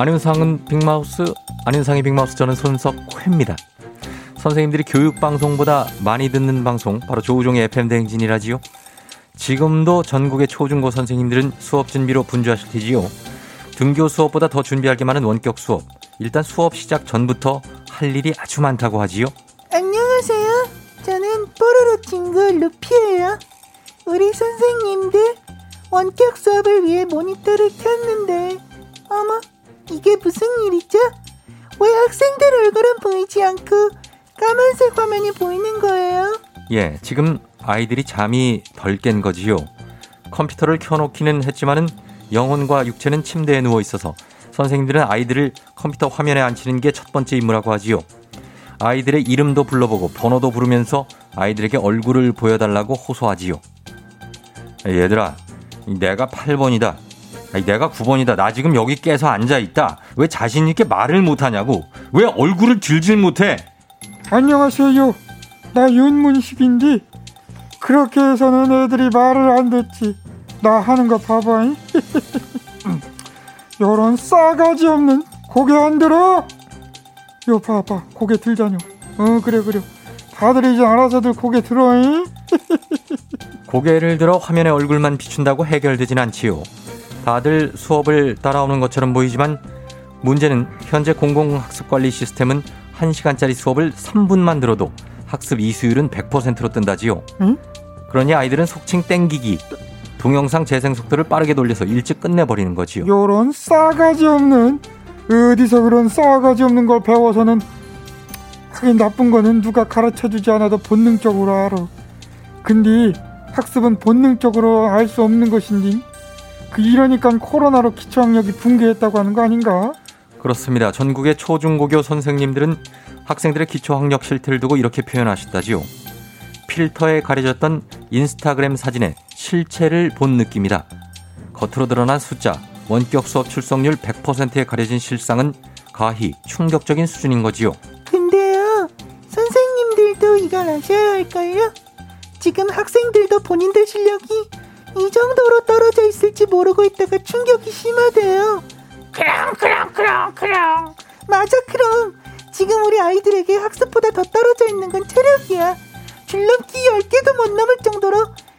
안윤상은 빅마우스, 안윤상의 빅마우스 저는 손석회입니다. 선생님들이 교육방송보다 많이 듣는 방송 바로 조우종의 FM 대행진이라지요. 지금도 전국의 초중고 선생님들은 수업 준비로 분주하실 테지요. 등교 수업보다 더 준비할 게 많은 원격 수업. 일단 수업 시작 전부터 할 일이 아주 많다고 하지요. 안녕하세요. 저는 뽀로로 친구 루피예요. 우리 선생님들 원격 수업을 위해 모니터를 켰는데 어머 이게 무슨 일이죠? 왜 학생들 얼굴은 보이지 않고 까만색 화면이 보이는 거예요? 예, 지금 아이들이 잠이 덜 깬 거지요. 컴퓨터를 켜놓기는 했지만은 영혼과 육체는 침대에 누워 있어서 선생님들은 아이들을 컴퓨터 화면에 앉히는 게 첫 번째 임무라고 하지요. 아이들의 이름도 불러보고 번호도 부르면서 아이들에게 얼굴을 보여달라고 호소하지요. 얘들아, 내가 8번이다. 내가 9번이다. 나 지금 여기 깨서 앉아 있다. 왜 자신 있게 말을 못 하냐고? 왜 얼굴을 들질 못해? 안녕하세요. 나 윤문식인데 그렇게 해서는 애들이 말을 안 듣지. 나 하는 거 봐봐잉. [laughs] 요런 싸가지 없는 고개 안 들어. 요 봐봐 고개 들자뇨. 어 그래 그래. 다들 이제 알아서들 고개 들어잉. [laughs] 고개를 들어 화면에 얼굴만 비춘다고 해결되진 않지요. 다들 수업을 따라오는 것처럼 보이지만 문제는 현재 공공학습관리 시스템은 1시간짜리 수업을 3분만 들어도 학습 이수율은 100%로 뜬다지요. 응? 그러니 아이들은 속칭 땡기기, 동영상 재생 속도를 빠르게 돌려서 일찍 끝내버리는 거지요. 요런 싸가지 없는 어디서 그런 싸가지 없는 걸 배워서는 하긴 나쁜 거는 누가 가르쳐 주지 않아도 본능적으로 알아. 근데 학습은 본능적으로 알 수 없는 것인지 그 이러니까 코로나로 기초학력이 붕괴했다고 하는 거 아닌가? 그렇습니다. 전국의 초중고교 선생님들은 학생들의 기초학력 실태를 두고 이렇게 표현하셨다지요. 필터에 가려졌던 인스타그램 사진의 실체를 본 느낌이다. 겉으로 드러난 숫자, 원격 수업 출석률 100%에 가려진 실상은 가히 충격적인 수준인 거지요. 근데요 선생님들도 이걸 아셔야 할걸요? 지금 학생들도 본인들 실력이 이 정도로 떨어져 있을지 모르고 있다가 충격이 심하대요. 그럼 그럼 그럼 그럼 맞아 그럼 지금 우리 아이들에게 학습보다 더 떨어져 있는 건 체력이야. 줄넘기 10개도 못 넘을 정도로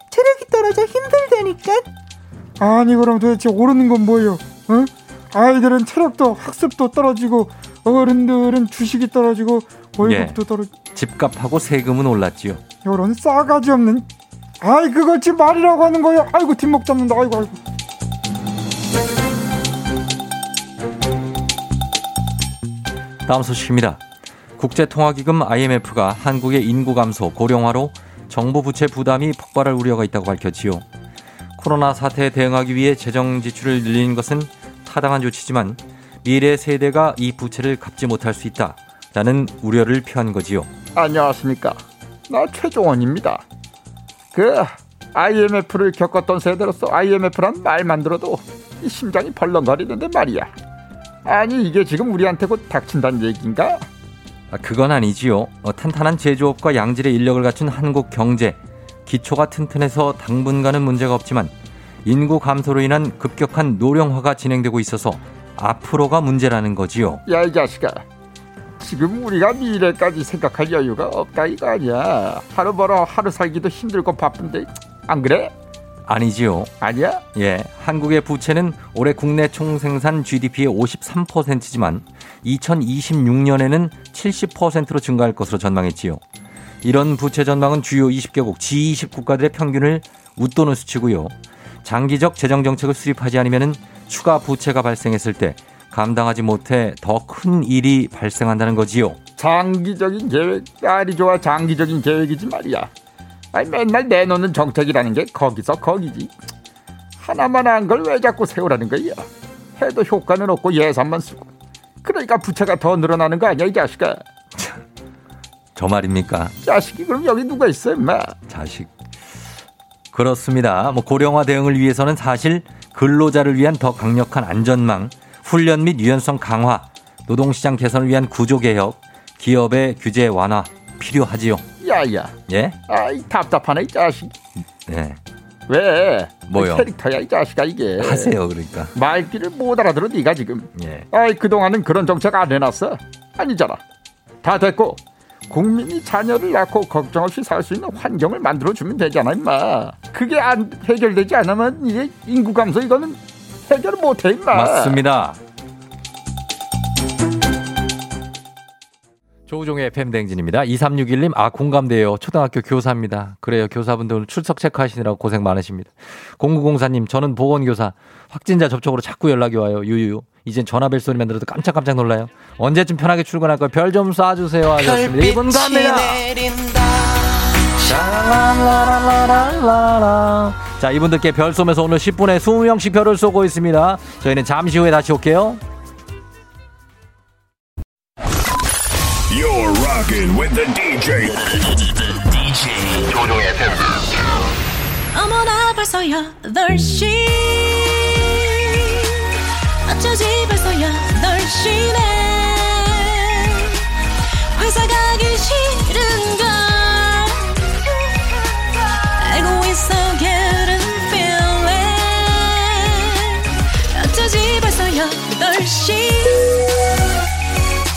체력이 떨어져 힘들다니까. 아니 그럼 도대체 오르는 건 뭐예요? 어? 아이들은 체력도 학습도 떨어지고 어른들은 주식이 떨어지고 월급도 예. 떨어지고 집값하고 세금은 올랐지요. 요런 싸가지 없는 아이 그걸 지금 말이라고 하는 거예요 아이고 뒷목 잡는다 아이고 아이고 다음 소식입니다. 국제통화기금 IMF가 한국의 인구 감소, 고령화로 정부 부채 부담이 폭발할 우려가 있다고 밝혔지요. 코로나 사태에 대응하기 위해 재정 지출을 늘리는 것은 타당한 조치지만 미래 세대가 이 부채를 갚지 못할 수 있다라는 우려를 표한 거지요. 안녕하십니까. 나 최종원입니다. 그 IMF를 겪었던 세대로서 IMF란 말만 들어도 이 심장이 벌렁거리는데 말이야. 아니 이게 지금 우리한테 곧 닥친다는 얘기인가? 아, 그건 아니지요. 어, 탄탄한 제조업과 양질의 인력을 갖춘 한국 경제 기초가 튼튼해서 당분간은 문제가 없지만 인구 감소로 인한 급격한 노령화가 진행되고 있어서 앞으로가 문제라는 거지요. 야 이 자식아. 지금 우리가 미래까지 생각할 여유가 없다 이거 아니야. 하루 벌어 하루 살기도 힘들고 바쁜데 안 그래? 아니지요. 아니야? 예, 한국의 부채는 올해 국내 총생산 GDP의 53%지만 2026년에는 70%로 증가할 것으로 전망했지요. 이런 부채 전망은 주요 20개국 G20 국가들의 평균을 웃도는 수치고요. 장기적 재정 정책을 수립하지 않으면 추가 부채가 발생했을 때 감당하지 못해 더 큰 일이 발생한다는 거지요. 장기적인 계획 아리 좋아 장기적인 계획이지 말이야. 아니 맨날 내놓는 정책이라는 게 거기서 거기지. 하나만 한 걸 왜 자꾸 세우라는 거야? 해도 효과는 없고 예산만 쓰고. 그러니까 부채가 더 늘어나는 거 아니야 이 자식아. 저 말입니까? 자식이 그럼 여기 누가 있어 임마. 자식. 그렇습니다. 뭐 고령화 대응을 위해서는 사실 근로자를 위한 더 강력한 안전망, 훈련 및 유연성 강화, 노동시장 개선을 위한 구조 개혁, 기업의 규제 완화 필요하지요. 야야. 예? 아이 답답하네 이 자식. 네. 왜? 뭐요? 캐릭터야 이 자식아 이게. 하세요, 그러니까. 말귀를 못 알아들어 네가 지금. 예. 아이 그동안은 그런 정책 안 해놨어. 아니잖아. 다 됐고 국민이 자녀를 낳고 걱정 없이 살 수 있는 환경을 만들어 주면 되잖아 임마. 그게 안 해결되지 않으면 이게 인구 감소 이거는 해결 못해 임마. 맞습니다. 조우종의 FM 대행진입니다. 2361님, 아, 공감돼요. 초등학교 교사입니다. 그래요. 교사분들 오늘 출석 체크하시느라고 고생 많으십니다. 0904님, 저는 보건교사. 확진자 접촉으로 자꾸 연락이 와요. 유유. 이젠 전화벨 소리만 들어도 깜짝깜짝 놀라요. 언제쯤 편하게 출근할 거예요? 별 좀 쏴주세요. 하셨습니다. 이분 갑니다. 샤 라라라라라라. 자, 이분들께 별 쏘면서 오늘 10분에 20명씩 별을 쏘고 있습니다. 저희는 잠시 후에 다시 올게요. You're rocking with the DJ. DJ 조종의 FM. 어머나 벌써 8시 어쩌지 벌써 8시네 회사 가기 싫은걸 8시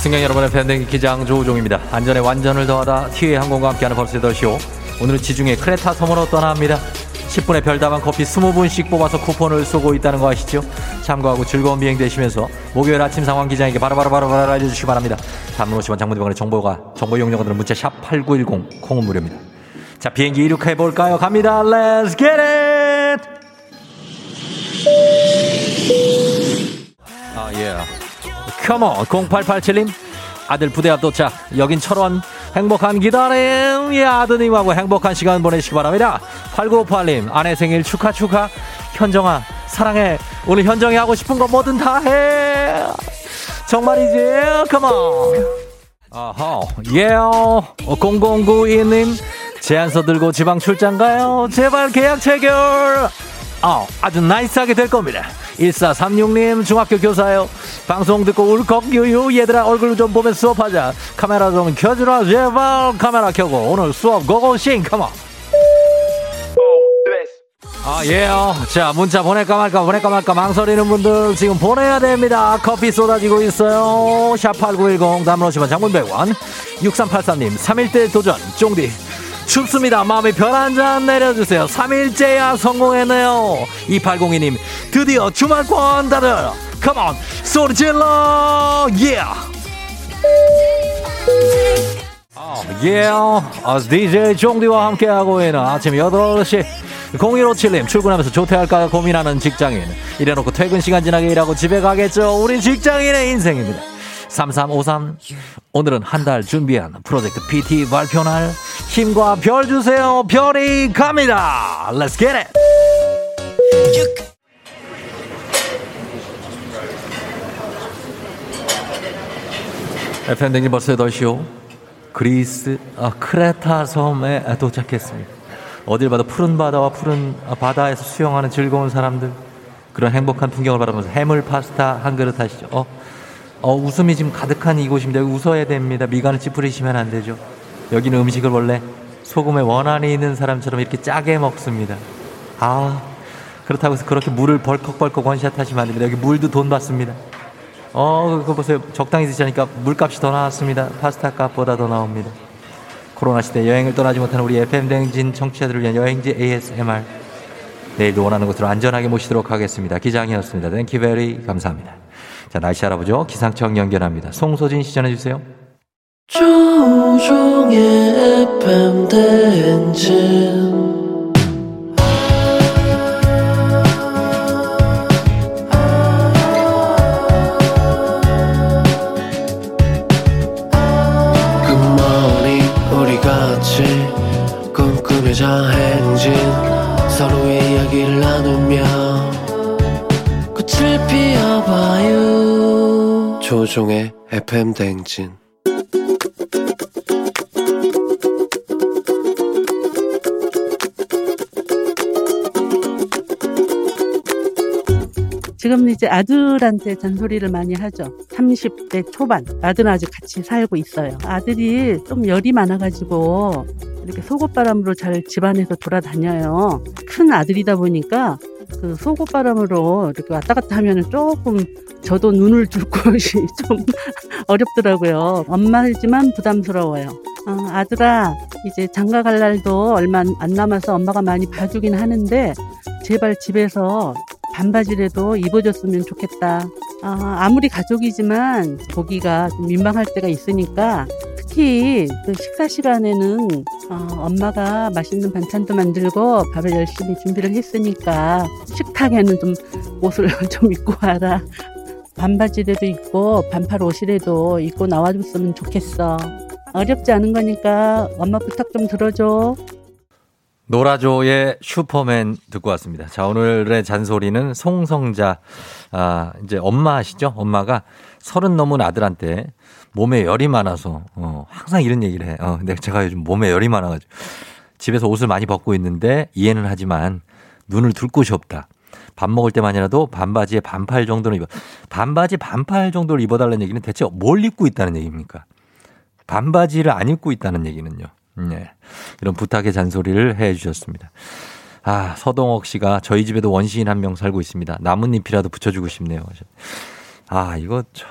승객 여러분의 팬댕기 기장 조우종입니다. 안전에 완전을 더하다 티웨이 항공과 함께하는 벌써 8시오. 오늘은 지중해 크레타 섬으로 떠납니다. 10분의 별다방 커피 20분씩 뽑아서 쿠폰을 쏘고 있다는 거 아시죠? 참고하고 즐거운 비행 되시면서 목요일 아침 상황 기장에게 바로바로 바로 바로 알려주시기 바랍니다. 단문 50원 장문대방의 정보가 정보 이용료들은 문자 샵 8910 콩은 무료입니다. 자 비행기 이륙해 볼까요? 갑니다. Let's it! Come on 0887님 아들 부대 앞 도착. 여긴 철원. 행복한 기다림. 예 아드님하고 행복한 시간 보내시기 바랍니다. 8958님 아내 생일 축하 축하. 현정아 사랑해. 오늘 현정이 하고 싶은 거 뭐든 다해. 정말이지? Come on 아하 예요. 0092님 제안서 들고 지방 출장 가요. 제발 계약 체결 아, 아주 나이스하게 될 겁니다. 1436님 중학교 교사요. 방송 듣고 울컥 유유 얘들아 얼굴 좀 보면서 수업하자. 카메라 좀 켜주라 제발 카메라 켜고 오늘 수업 고고싱 컴온. 아 예요. 자 문자 보낼까 말까 보낼까 말까 망설이는 분들 지금 보내야 됩니다. 커피 쏟아지고 있어요. 샵8910 담으시면 장문 100원. 6383님 3일대 도전 쫑디. 춥습니다. 마음에 별한 잔 내려주세요. 3일째야 성공했네요. 2802님, 드디어 주말권 다들, 컴온, 소리 질러, 예! 예, 아, DJ 종디와 함께하고 있는 아침 8시 0157님 출근하면서 조퇴할까 고민하는 직장인 이래놓고 퇴근 시간 지나게 일하고 집에 가겠죠 우린 직장인의 인생입니다 3353 오늘은 한 달 준비한 프로젝트 PT 발표날. 힘과 별 주세요. 별이 갑니다. Let's get it. FM댕진 벌써 8시요 그리스 아, 크레타 섬에 도착했습니다. 어딜 봐도 푸른 바다와 푸른 바다에서 수영하는 즐거운 사람들. 그런 행복한 풍경을 바라보면서 해물 파스타 한 그릇 하시죠. 어, 어, 웃음이 지금 가득한 이곳입니다. 웃어야 됩니다. 미간을 찌푸리시면 안 되죠. 여기는 음식을 원래 소금에 원한이 있는 사람처럼 이렇게 짜게 먹습니다. 아, 그렇다고 해서 그렇게 물을 벌컥벌컥 원샷 하시면 안 됩니다. 여기 물도 돈 받습니다. 어, 그거 보세요. 적당히 드시니까 물값이 더 나왔습니다. 파스타 값보다 더 나옵니다. 코로나 시대 여행을 떠나지 못하는 우리 FM 대행진 청취자들을 위한 여행지 ASMR. 내일도 원하는 곳으로 안전하게 모시도록 하겠습니다. 기장이었습니다. Thank you very 감사합니다. 자, 날씨 알아보죠. 기상청 연결합니다. 송소진 씨 전해 주세요. 조우종의 FM 대행진 FM 대행진 지금 이제 아들한테 잔소리를 많이 하죠. 30대 초반. 아들은 아직 같이 살고 있어요. 아들이 좀 열이 많아가지고 이렇게 속옷바람으로 잘 집안에서 돌아다녀요. 큰 아들이다 보니까 그 속옷바람으로 이렇게 왔다 갔다 하면은 조금 저도 눈을 줄 곳이 [laughs] 좀 어렵더라고요. 엄마이지만 부담스러워요. 어, 아들아, 이제 장가 갈 날도 얼마 안 남아서 엄마가 많이 봐주긴 하는데 제발 집에서 반바지라도 입어줬으면 좋겠다. 아, 아무리 가족이지만 보기가 좀 민망할 때가 있으니까 특히 그 식사 시간에는 어, 엄마가 맛있는 반찬도 만들고 밥을 열심히 준비를 했으니까 식탁에는 좀 옷을 [laughs] 좀 입고 와라. 반바지라도 입고 반팔 옷이라도 입고 나와줬으면 좋겠어. 어렵지 않은 거니까 엄마 부탁 좀 들어줘. 노라조의 슈퍼맨 듣고 왔습니다. 자, 오늘의 잔소리는 송성자, 아, 이제 엄마 아시죠? 엄마가 서른 넘은 아들한테 몸에 열이 많아서, 어, 항상 이런 얘기를 해. 어, 근데 제가 요즘 몸에 열이 많아가지고 집에서 옷을 많이 벗고 있는데 이해는 하지만 눈을 둘 곳이 없다. 밥 먹을 때만이라도 반바지에 반팔 정도는 입어. 반바지 반팔 정도를 입어달라는 얘기는 대체 뭘 입고 있다는 얘기입니까? 반바지를 안 입고 있다는 얘기는요. 네. 이런 부탁의 잔소리를 해 주셨습니다. 아, 서동옥 씨가 저희 집에도 원시인 한 명 살고 있습니다. 나뭇잎이라도 붙여주고 싶네요. 아, 이거, 저,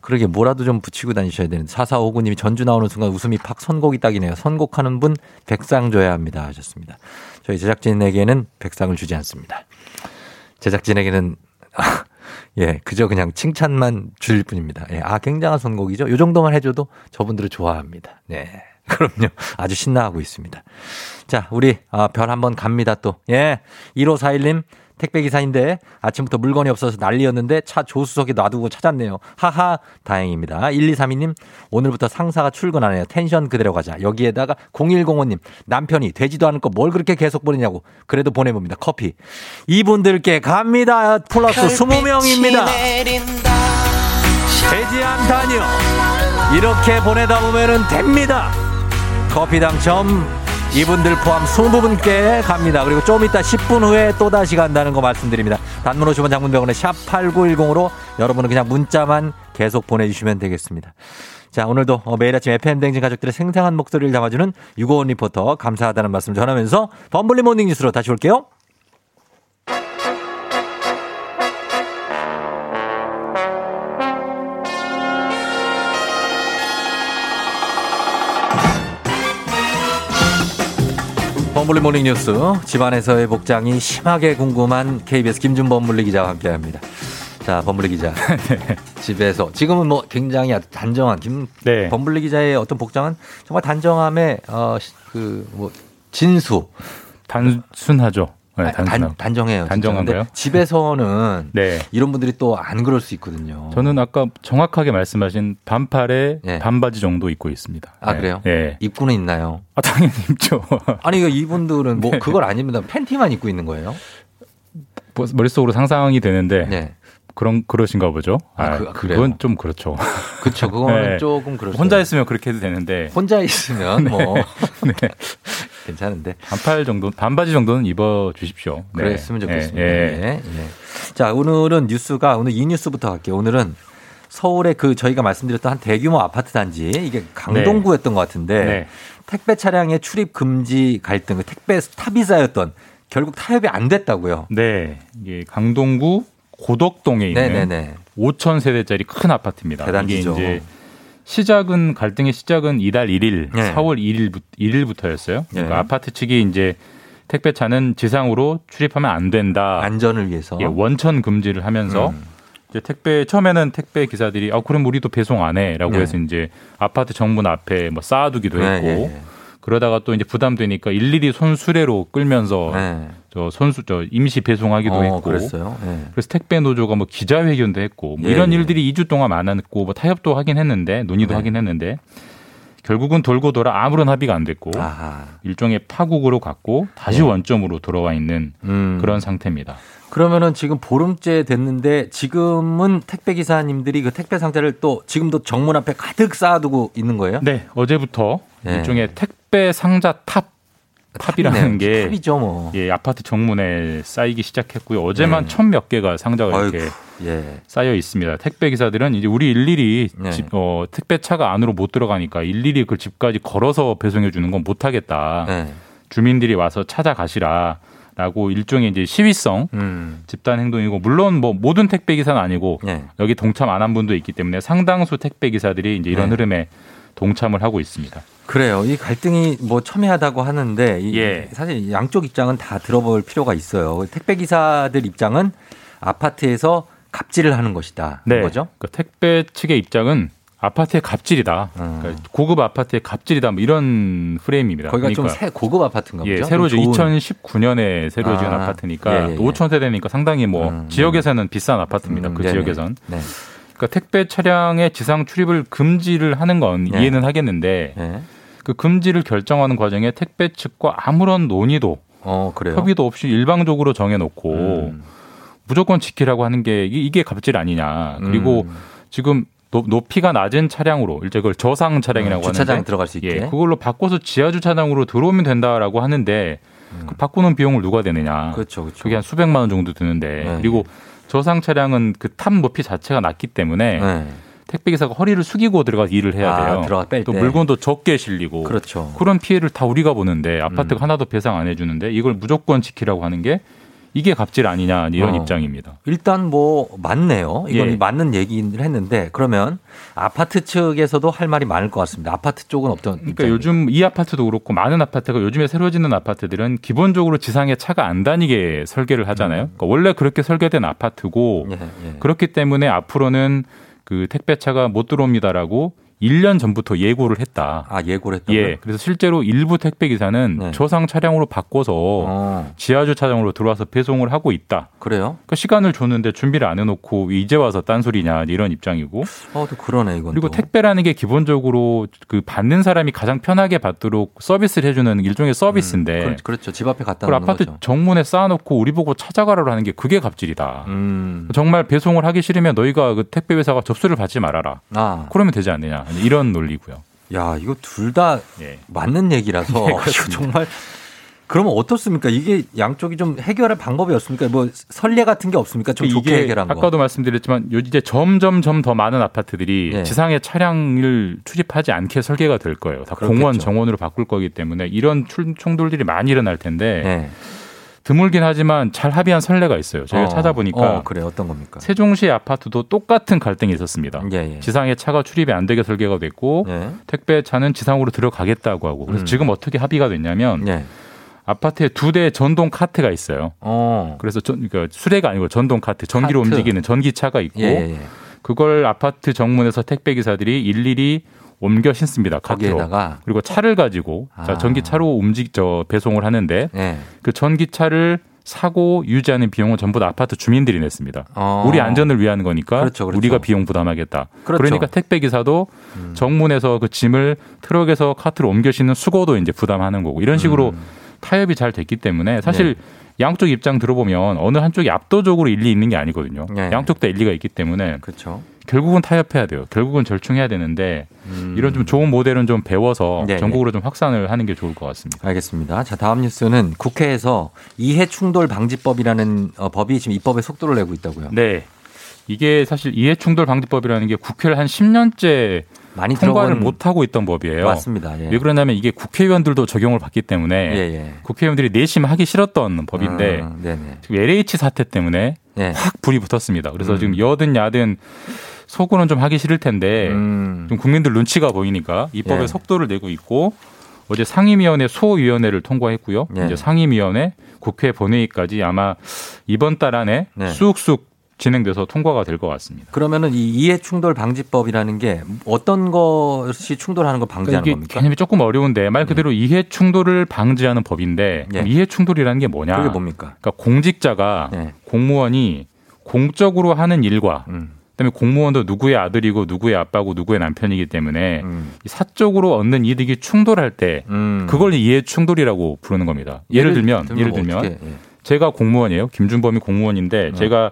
그러게 뭐라도 좀 붙이고 다니셔야 되는데. 4459님이 전주 나오는 순간 웃음이 팍 선곡이 딱이네요. 선곡하는 분 백상 줘야 합니다. 하셨습니다. 저희 제작진에게는 백상을 주지 않습니다. 제작진에게는, 아, [laughs] 예, 그저 그냥 칭찬만 줄 뿐입니다. 예, 아, 굉장한 선곡이죠. 요 정도만 해줘도 저분들을 좋아합니다. 네. 그럼요. 아주 신나하고 있습니다. 자, 우리, 아, 별 한번 갑니다 또. 예. 1541님, 택배기사인데 아침부터 물건이 없어서 난리였는데 차 조수석에 놔두고 찾았네요. 하하, 다행입니다. 1232님, 오늘부터 상사가 출근하네요. 텐션 그대로 가자. 여기에다가 0105님, 남편이 되지도 않을 거 뭘 그렇게 계속 보내냐고. 그래도 보내봅니다. 커피. 이분들께 갑니다. 플러스 20명입니다. 되지 않다니요. 이렇게 보내다 보면은 됩니다. 커피 당첨 이분들 포함 20분께 갑니다. 그리고 좀 이따 10분 후에 또다시 간다는 거 말씀드립니다. 단문 50원 장문병원의 샵 8910으로 여러분은 그냥 문자만 계속 보내주시면 되겠습니다. 자, 오늘도 어, 매일 아침 FM 대행진 가족들의 생생한 목소리를 담아주는 유고원 리포터 감사하다는 말씀 전하면서 범블리 morning 뉴스로 다시 올게요. 범블리 morning 뉴스 집안에서의 복장이 심하게 궁금한 KBS 김준 범블리 기자와 함께합니다. 자, 범블리 기자. [laughs] 집에서 지금은 뭐 굉장히 아주 단정한 김 범블리 기자의 어떤 복장은 정말 단정함의 어그 뭐 진수 단순하죠. 네, 아, 단, 단정해요. 단정한 진짜. 거요? 근데 집에서는 [laughs] 네. 이런 분들이 또 안 그럴 수 있거든요. 저는 아까 정확하게 말씀하신 반팔에 반바지 정도 입고 있습니다. 예. 아 네. 그래요? 예. 입고는 있나요? 아 당연히 입죠. [laughs] 아니 이분들은 뭐 네. 그걸 안 입는다 팬티만 입고 있는 거예요? 뭐, 머릿속으로 상상이 되는데 네. 그런 그러신가 보죠. 아, 그- 그래요? 그건 좀 그렇죠. [laughs] 그렇죠. 그거는 조금 그렇죠. 혼자 있으면 그렇게 해도 되는데 혼자 있으면 뭐 네. 괜찮은데 반팔 정도 반바지 정도는 입어 주십시오. 네. 그랬으면 좋겠습니다. 예, 예. 예, 예. 자, 오늘은 뉴스가 오늘 이 뉴스부터 갈게요. 오늘은 서울의 그 저희가 말씀드렸던 한 대규모 아파트 단지 이게 강동구였던 것 같은데 네. 택배 차량의 출입 금지 갈등, 그 택배 스탑이 쌓였던 결국 타협이 안 됐다고요. 네. 이게 강동구 고덕동에 있는 네네네. 5천 세대짜리 큰 아파트입니다. 대단지죠. 이게 이제 시작은 갈등의 시작은 이달 1일, 네. 4월 1일부터 1일부 터였어요. 그러니까 네. 아파트 측이 이제 택배차는 지상으로 출입하면 안 된다. 안전을 위해서. 예, 원천 금지를 하면서 음. 이제 택배 처음에는 택배 기사들이 아 그럼 우리도 배송 안 해라고 네. 해서 이제 아파트 정문 앞에 뭐 쌓아두기도 네, 했고 예, 예. 그러다가 또 이제 부담되니까 일일이 손수레로 끌면서 네. 저 손수 저 임시 배송하기도 어, 했고 그랬어요. 예. 그래서 택배 노조가 뭐 기자회견도 했고 뭐 예, 이런 예. 일들이 2주 동안 많았고 뭐 타협도 하긴 했는데 논의도 네. 하긴 했는데 결국은 돌고 돌아 아무런 합의가 안 됐고 아하. 일종의 파국으로 갔고 다시 네. 원점으로 돌아와 있는 음. 그런 상태입니다. 그러면은 지금 보름째 됐는데 지금은 택배 기사님들이 그 택배 상자를 또 지금도 정문 앞에 가득 쌓아두고 있는 거예요? 네, 어제부터 네. 일종의 택배 상자 탑 탑이라는 탑이네요. 게 탑이죠, 뭐. 예, 아파트 정문에 쌓이기 시작했고요. 어제만 네. 천몇 개가 상자가 이렇게 아이고, 예. 쌓여 있습니다. 택배 기사들은 이제 우리 일일이 네. 집, 어, 택배 차가 안으로 못 들어가니까 일일이 그 집까지 걸어서 배송해 주는 건 못 하겠다. 네. 주민들이 와서 찾아가시라. 라고 일종의 이제 시위성 음. 집단 행동이고 물론 뭐 모든 택배 기사는 아니고 네. 여기 동참 안 한 분도 있기 때문에 상당수 택배 기사들이 이제 이런 네. 흐름에 동참을 하고 있습니다. 그래요. 이 갈등이 뭐 첨예하다고 하는데 이 예. 사실 양쪽 입장은 다 들어볼 필요가 있어요. 택배 기사들 입장은 아파트에서 갑질을 하는 것이다. 네. 거죠? 그 택배 측의 입장은 아파트의 갑질이다. 음. 그러니까 고급 아파트의 갑질이다. 뭐 이런 프레임입니다. 거기가 그러니까 좀새 고급 아파트인가 예, 보죠. 새로 좀 좋은. 2019년에 새로 지은 아, 아, 파트니까 예, 예, 예. 5천 세대니까 상당히 뭐 음, 지역에서는 비싼 아파트입니다. 음, 그 네네. 지역에선. 네. 그러니까 택배 차량의 지상 출입을 금지를 하는 건 네. 이해는 하겠는데 네. 그 금지를 결정하는 과정에 택배 측과 아무런 논의도 어. 협의도 없이 일방적으로 정해놓고 음. 무조건 지키라고 하는 게 이- 이게 갑질 아니냐. 그리고 음. 지금 높- 높이가 낮은 차량으로 일제 그걸 저상 차량이라고 음, 주차장 하는데 들어갈 수 있게. 예, 그걸로 바꿔서 지하 주차장으로 들어오면 된다라고 하는데 그 바꾸는 비용을 누가 되느냐? 음. 그렇죠, 그렇죠. 그게 한 수백만 원 정도 드는데 네. 그리고 저상 차량은 그 탑 높이 자체가 낮기 때문에 네. 택배 기사가 허리를 숙이고 들어가서 일을 해야 아, 돼요. 들어가 뺄 또 때. 물건도 적게 실리고 그렇죠. 그런 피해를 다 우리가 보는데 아파트가 음. 하나도 배상 안 해주는데 이걸 무조건 지키라고 하는 게 이게 갑질 아니냐 이런 어. 입장입니다. 일단 뭐 맞네요. 이건 예. 맞는 얘기를 했는데 그러면 아파트 측에서도 할 말이 많을 것 같습니다. 아파트 쪽은 어떤 그러니까 요즘 이 아파트도 그렇고 많은 아파트가 요즘에 새로 짓는 아파트들은 기본적으로 지상에 차가 안 다니게 설계를 하잖아요. 그러니까 원래 그렇게 설계된 아파트고 예, 예. 그렇기 때문에 앞으로는 그 택배차가 못 들어옵니다라고 1년 전부터 예고를 했다. 아 예고를 했다고요? 예. 그래서 실제로 일부 택배 기사는 네. 저상 차량으로 바꿔서 어, 지하 주차장으로 들어와서 배송을 하고 있다. 그래요? 그러니까 시간을 줬는데 준비를 안 해 놓고 이제 와서 딴소리냐 이런 입장이고 어, 또 그러네 이건. 그리고 또. 택배라는 게 기본적으로 그 받는 사람이 가장 편하게 받도록 서비스를 해 주는 일종의 서비스인데 그, 그렇죠. 집 앞에 갖다 놓는 아파트 거죠. 정문에 쌓아 놓고 우리 보고 찾아가라고 하는 게 그게 갑질이다. 음. 정말 배송을 하기 싫으면 너희가 그 택배 회사가 접수를 받지 말아라. 아, 그러면 되지 않느냐 이런 논리고요. 야 이거 둘다 예. 맞는 얘기라서 [laughs] 예. 정말 그러면 어떻습니까? 이게 양쪽이 좀 해결할 방법이 없습니까? 뭐 선례 같은 게 없습니까? 좀 좋게 해결한 거. 아까도 말씀드렸지만 요 이제 점점 점 더 많은 아파트들이 네. 지상에 차량을 출입하지 않게 설계가 될 거예요. 다 그렇겠죠. 공원 정원으로 바꿀 거기 때문에 이런 출- 충돌들이 많이 일어날 텐데 네. 드물긴 하지만 잘 합의한 선례가 있어요. 저희가 어, 찾아보니까 어, 그래 어떤 겁니까? 세종시 아파트도 똑같은 갈등이 있었습니다. 예, 예. 지상에 차가 출입이 안 되게 설계가 됐고 예. 택배 차는 지상으로 들어가겠다고 하고 그래서 음. 지금 어떻게 합의가 됐냐면 예. 아파트에 두 대 전동 카트가 있어요. 어. 그래서 전, 그러니까 수레가 아니고 전동 카트, 전기로 카트. 움직이는 전기차가 있고 예, 예, 예. 그걸 아파트 정문에서 택배 기사들이 일일이 옮겨 신습니다. 카트로. 거기에다가 그리고 차를 가지고 자 아. 전기차로 움직 저 배송을 하는데 예. 그 전기차를 사고 유지하는 비용은 전부 다 아파트 주민들이 냈습니다. 어. 우리 안전을 위한 거니까 그렇죠, 그렇죠. 우리가 비용 부담하겠다. 그렇죠. 그러니까 택배 기사도 음. 정문에서 그 짐을 트럭에서 카트로 옮겨 싣는 수고도 이제 부담하는 거고 이런 식으로 음. 타협이 잘 됐기 때문에 사실 네. 양쪽 입장 들어보면 어느 한쪽이 압도적으로 일리 있는 게 아니거든요. 네. 양쪽 다 일리가 있기 때문에 그렇죠. 결국은 타협해야 돼요. 결국은 절충해야 되는데 음. 이런 좀 좋은 모델은 좀 배워서 네, 전국으로 좀 확산을 하는 게 좋을 것 같습니다. 알겠습니다. 자, 다음 뉴스는 국회에서 이해 충돌 방지법이라는 어, 법이 지금 입법에 속도를 내고 있다고요. 네. 이게 사실 이해 충돌 방지법이라는 게 국회를 한 10년째 많이 통과를 들어본- 못 하고 있던 법이에요. 맞습니다. 예. 왜 그러냐면 이게 국회의원들도 적용을 받기 때문에 예, 예. 국회의원들이 내심 하기 싫었던 법인데 음. 지금 LH 사태 때문에 네. 확 불이 붙었습니다. 그래서 음. 지금 여든 야든 속으로는 좀 하기 싫을 텐데 음. 좀 국민들 눈치가 보이니까 입법에 예. 속도를 내고 있고 어제 상임위원회 소위원회를 통과했고요. 예. 이제 상임위원회 국회 본회의까지 아마 이번 달 안에 네. 쑥쑥 진행돼서 통과가 될 것 같습니다. 그러면은 이 이해 충돌 방지법이라는 게 어떤 것이 충돌하는 걸 방지하는 그러니까 겁니까? 음. 개념이 조금 어려운데 말 그대로 이해 충돌을 방지하는 법인데 예. 이해 충돌이라는 게 뭐냐? 그게 뭡니까? 그러니까 공직자가 네. 공무원이 공적으로 하는 일과 음. 그다음에 공무원도 누구의 아들이고 누구의 아빠고 누구의 남편이기 때문에 음. 이 사적으로 얻는 이득이 충돌할 때 그걸 이해 충돌이라고 부르는 겁니다. 예를, 들면 예를 들면 어떻게, 예. 제가 공무원이에요. 김준범이 공무원인데 제가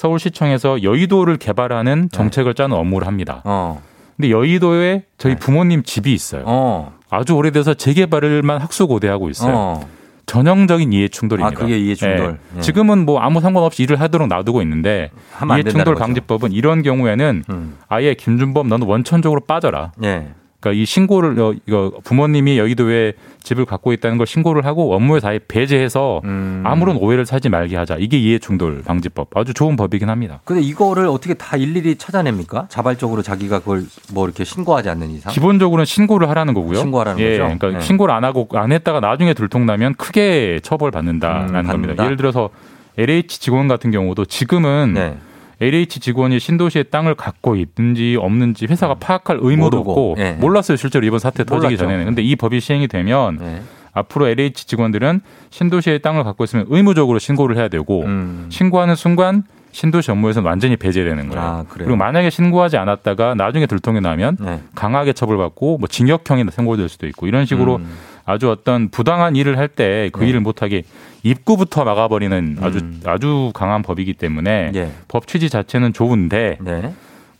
서울시청에서 여의도를 개발하는 정책을 짜는 업무를 합니다. 어. 근데 여의도에 네. 저희 부모님 집이 있어요. 아주 오래돼서 재개발을만 학수고대하고 있어요. 어. 전형적인 이해 충돌입니다. 아, 그게 이해 충돌. 예. 예. 지금은 뭐 아무 상관없이 일을 하도록 놔두고 있는데 하면 안 이해 된다는 충돌 거죠. 음. 방지법은 이런 경우에는 아예 김준범 너는 원천적으로 빠져라. 예. 그러니까 이 신고를 어, 이거 부모님이 여의도에 집을 갖고 있다는 걸 신고를 하고 업무에 다해 배제해서 음. 아무런 오해를 사지 말게 하자. 이게 이해 충돌 방지법. 아주 좋은 법이긴 합니다. 근데 이거를 어떻게 다 일일이 찾아냅니까? 자발적으로 자기가 그걸 뭐 이렇게 신고하지 않는 이상? 기본적으로는 신고를 하라는 거고요. 신고하라는 예, 거죠? 그러니까 네. 신고를 안 하고 안 했다가 나중에 들통나면 크게 처벌 받는다라는 음, 겁니다. 예를 들어서 LH 직원 같은 경우도 지금은 네. LH 직원이 신도시에 땅을 갖고 있든지 없는지 회사가 파악할 의무도 음. 모르고, 없고 예. 몰랐어요 실제로 이번 사태 터지기 몰랐죠. 전에는 근데 이 법이 시행이 되면 네. 앞으로 LH 직원들은 신도시에 땅을 갖고 있으면 의무적으로 신고를 해야 되고 음. 신고하는 순간 신도시 업무에서는 완전히 배제되는 거예요. 아, 그래요? 그리고 만약에 신고하지 않았다가 나중에 들통이 나면 네. 강하게 처벌받고 뭐 징역형이 선고될 수도 있고 이런 식으로 음. 아주 어떤 부당한 일을 할 때그 네. 일을 못하게 입구부터 막아버리는 아주 음. 아주 강한 법이기 때문에 예. 법 취지 자체는 좋은데 네.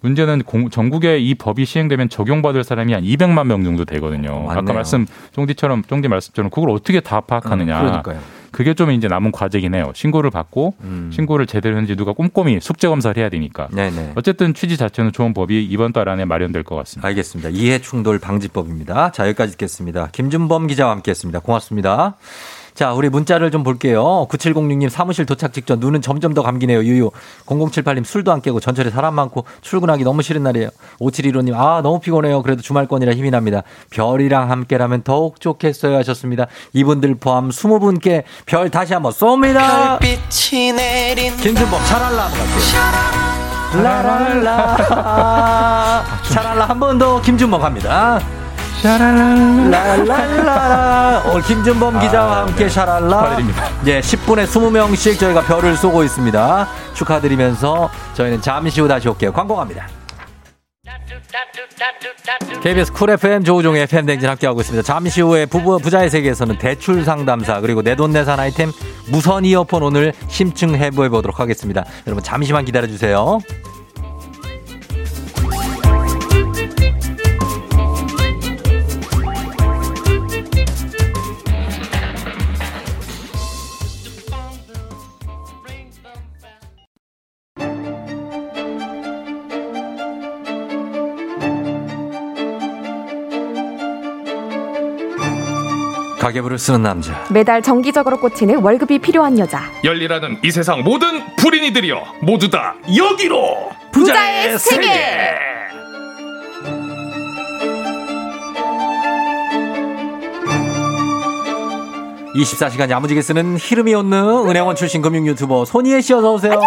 문제는 공- 전국에 이 법이 시행되면 적용받을 사람이 한 200만 명 정도 되거든요. 어, 맞네요. 아까 말씀 쫑디처럼 쫑디 말씀처럼 그걸 어떻게 다 파악하느냐. 음, 그게 좀 이제 남은 과제긴 해요. 신고를 받고 음. 신고를 제대로 했는지 누가 꼼꼼히 숙제 검사를 해야 되니까. 네네. 어쨌든 취지 자체는 좋은 법이 이번 달 안에 마련될 것 같습니다. 알겠습니다. 이해 충돌 방지법입니다. 자, 여기까지 듣겠습니다. 김준범 기자와 함께 했습니다. 고맙습니다. 자, 우리 문자를 좀 볼게요. 9706님 사무실 도착 직전 눈은 점점 더 감기네요. 유유. 0078님 술도 안 깨고 전철에 사람 많고 출근하기 너무 싫은 날이에요. 5715님 아, 너무 피곤해요. 그래도 주말권이라 힘이 납니다. 별이랑 함께라면 더욱 좋겠어요 하셨습니다. 이분들 포함 20분께 별 다시 한번 쏩니다. 빛이 내린 김준범 샤랄라 한번 갈게요. 라랄라. [laughs] 샤랄라 한 번 더 김준범 갑니다. 샤랄라. 오늘 김준범 기자와 함께 샤랄라. 축하드립니다. 예, 10분에 20명씩 저희가 별을 쏘고 있습니다. 축하드리면서 저희는 잠시 후 다시 올게요. 광고 갑니다. KBS 쿨 FM 조우종의 FM 대행진 함께하고 있습니다. 잠시 후에 부부, 부자의 세계에서는 대출 상담사 그리고 내돈내산 아이템 무선 이어폰 오늘 심층 해부해 보도록 하겠습니다. 여러분 잠시만 기다려 주세요. 가계부를 쓰는 남자. 매달 정기적으로 꽂히는 월급이 필요한 여자. 열리라는 이 세상 모든 불인이들이여 모두 다 여기로 부자의 세계. 24시간 야무지게 쓰는 히름이 없는 은행원 출신 금융 유튜버 손희애 씨 어서 오세요.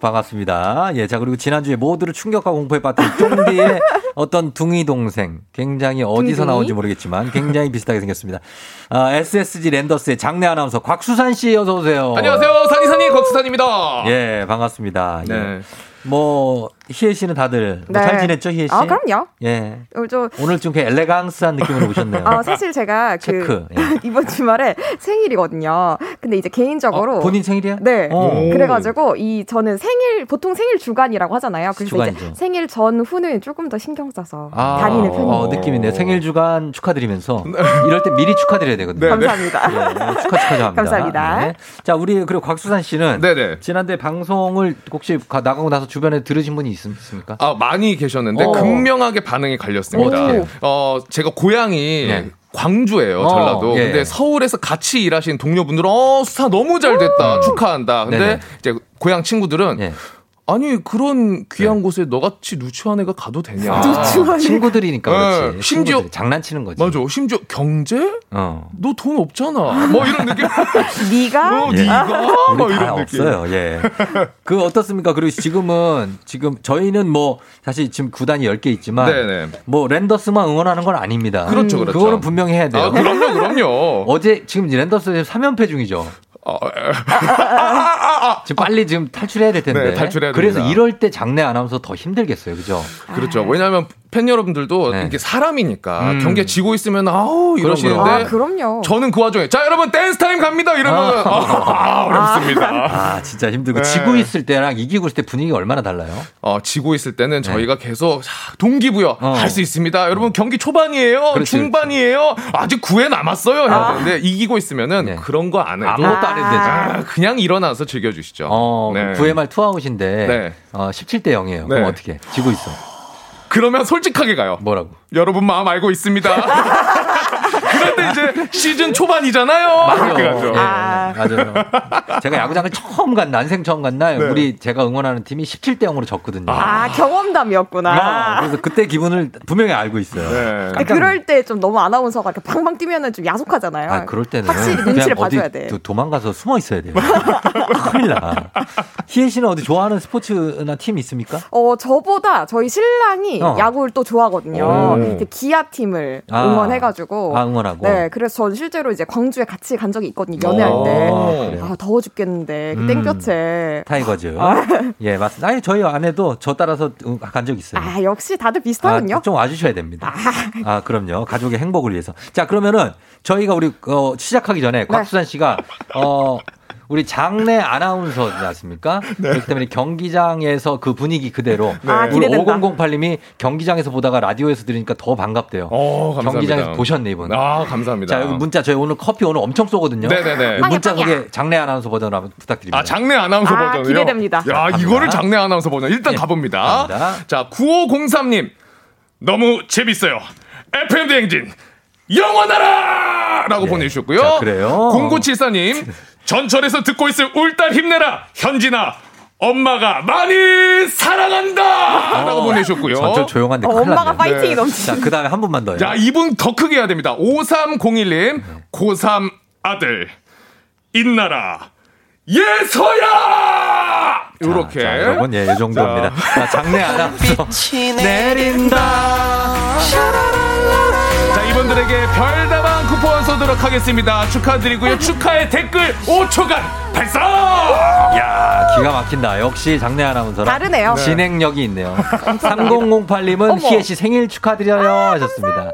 반갑습니다. 예, 자 그리고 지난주에 모두를 충격과 공포에 빠뜨린 쫑디의 어떤 둥이 동생 굉장히 어디서 둥둥이? 나온지 모르겠지만 굉장히 비슷하게 생겼습니다. 아, SSG 랜더스의 장내 아나운서 곽수산 씨 어서 오세요. 안녕하세요 산이산이 곽수산입니다 예, 반갑습니다. 예. 네. 뭐 희애 씨는 다들 뭐잘 네. 지냈죠, 희애 씨? 아, 그럼요. 예. 어, 저 오늘 좀그 엘레강스한 느낌으로 오셨네요. 어, 사실 제가 그 체크, 예. [laughs] 이번 주말에 생일이거든요. 근데 이제 개인적으로 어, 본인 생일이야? 네. 어. 그래가지고 이 저는 생일 보통 생일 주간이라고 하잖아요. 그래서 주간이죠. 이제 생일 전후는 조금 더 신경 써서 아, 다니는 편이에요. 어, 느낌이네요. 생일 주간 축하드리면서 이럴 때 미리 축하드려야 되거든요. 네, 네. 감사합니다. 예, 축하 축하 좀 합니다. 감사합니다. 네. 자, 우리 그리고 곽수산 씨는 네네 지난주에 방송을 혹시 가- 나가고 나서 주변에 들으신 분이 있, 있습니까? 아 많이 계셨는데 어. 극명하게 반응이 갈렸습니다? 어 제가 고향이 네. 광주예요, 어, 전라도. 예. 근데 서울에서 같이 일하신 동료분들은 어, 수사 너무 잘 됐다. 축하한다. 근데 네네. 이제 고향 친구들은 예. 아니 그런 귀한 곳에 너같이 누추한 애가 가도 되냐? 아, 친구들이니까 그렇지. 네, 심지어 친구들이 장난치는 거지. 맞아. 심지어 경제? 어. 너 돈 없잖아. 뭐 이런 느낌. [laughs] 네가? 어, 예. 네가? 뭐 우리 다 이런 느낌. 없어요. 예. 그 어떻습니까? 그리고 지금은 지금 저희는 뭐 사실 지금 구단이 10개 있지만 네네. 뭐 랜더스만 응원하는 건 아닙니다. 그렇죠, 그렇죠. 그거는 분명히 해야 돼요. 아, 그럼요, 그럼요. [laughs] 어제 지금 랜더스 3연패 중이죠. 어, [laughs] 지금 빨리 지금 탈출해야 될 텐데. 네, 탈출해야 그래서 됩니다. 이럴 때 장내 아나운서 더 힘들겠어요. 그죠? 그렇죠. 왜냐하면 팬 여러분들도 이게 사람이니까 네. 음. 경기에 지고 있으면 아우 이러시는데 아, 그럼요. 저는 그 와중에 자 여러분 댄스 타임 갑니다 이러면 아, 어렵습니다. 아, 진짜 힘들고 네. 지고 있을 때랑 이기고 있을 때 분위기가 얼마나 달라요? 어, 지고 있을 때는 네. 저희가 계속 자, 동기부여 할수 있습니다. 여러분 경기 초반이에요, 어. 그렇지, 중반이에요, 아직 9회 남았어요. 해야 되는데 이기고 있으면은 그런 거 안 해도 네. 아무것도 안 해도 되죠. 아, 그냥 일어나서 즐겨주시죠. 어, 네. 9회 말 투아웃인데 네. 어, 17대 0이에요. 네. 그럼 어떻게? 지고 있어. 그러면 솔직하게 가요. 뭐라고? 여러분 마음 알고 있습니다. [laughs] 그런데 이제 시즌 초반이잖아요. 맞아요. 예, 맞아요. 제가 야구장을 처음 간 난생 처음 간날 네. 우리 제가 응원하는 팀이 17대 0으로 졌거든요. 아, 경험담이었구나. 어, 그래서 그때 기분을 분명히 알고 있어요. 네. 근데 그럴 때 좀 너무 아나운서가 이렇게 방방 뛰면은 좀 야속하잖아요. 아, 그럴 때는 확실히 눈치를 봐줘야 돼. 도- 도망가서 숨어 있어야 돼요. 큰일 나. 희애 씨는 어디 좋아하는 스포츠나 팀 있습니까? 어, 저보다 저희 신랑이 어. 야구를 또 좋아하거든요. 기아 팀을 아. 응원해가지고. 아, 응원 하고. 네, 그래서 전 실제로 이제 광주에 같이 간 적이 있거든요. 연애할 오, 때. 아, 더워 죽겠는데. 그 음. 땡볕에. 타이거즈. 아. 예, 맞습니다. 아니, 저희 아내도 저 따라서 응- 간적 있어요. 아, 역시 다들 비슷하군요. 아, 좀 와주셔야 됩니다. 아, 그럼요. 가족의 행복을 위해서. 자, 그러면은 저희가 우리 어, 시작하기 전에 곽수산 씨가 어 우리 장내 아나운서지 않습니까? [laughs] 그렇기 때문에 경기장에서 그 분위기 그대로 아, 우리 기대된다. 5008님이 경기장에서 보다가 라디오에서 들으니까 더 반갑대요. 어, 감사합니다. 경기장에서 보셨네 이분. 아, 감사합니다. 자, 여기 문자 저희 오늘 커피 오늘 엄청 쏘거든요. 네네네. 이 문자 속에 장내 아나운서 버전 한번 부탁드립니다. 아, 장내 아나운서 아, 버전이요? 기대됩니다. 야, 갑니다. 이거를 장내 아나운서 버전. 일단 예, 가봅니다. 갑니다. 자, 9503님. 너무 재밌어요. FM 대행진. 영원하라! 라고 보내주셨고요. 네. 자, 그래요. 0974님. [laughs] 전철에서 듣고 있을 울딸 힘내라. 현진아. 엄마가 많이 사랑한다! 라고. 어. 전철 조용한데 어, 엄마가. 파이팅이 네. 넘치. 자, 그 다음에 한 분만 더요. 자, 이분 더 크게 해야 됩니다. 5301님, 고3 아들, 인나라, 예서야! 요렇게. 자, 여러분, 예, 이 정도입니다. 자, 장내 아나운서. 내린다. 자, 이 분들에게 별다방 쿠폰 쏘도록 하겠습니다. 축하드리고요. 축하의 댓글 5초간 발사! 야 기가 막힌다. 역시 장내 아나운서랑 다르네요. 네. 진행력이 있네요. [laughs] 3008님은 어머. 희애 씨 생일 축하드려요 하셨습니다.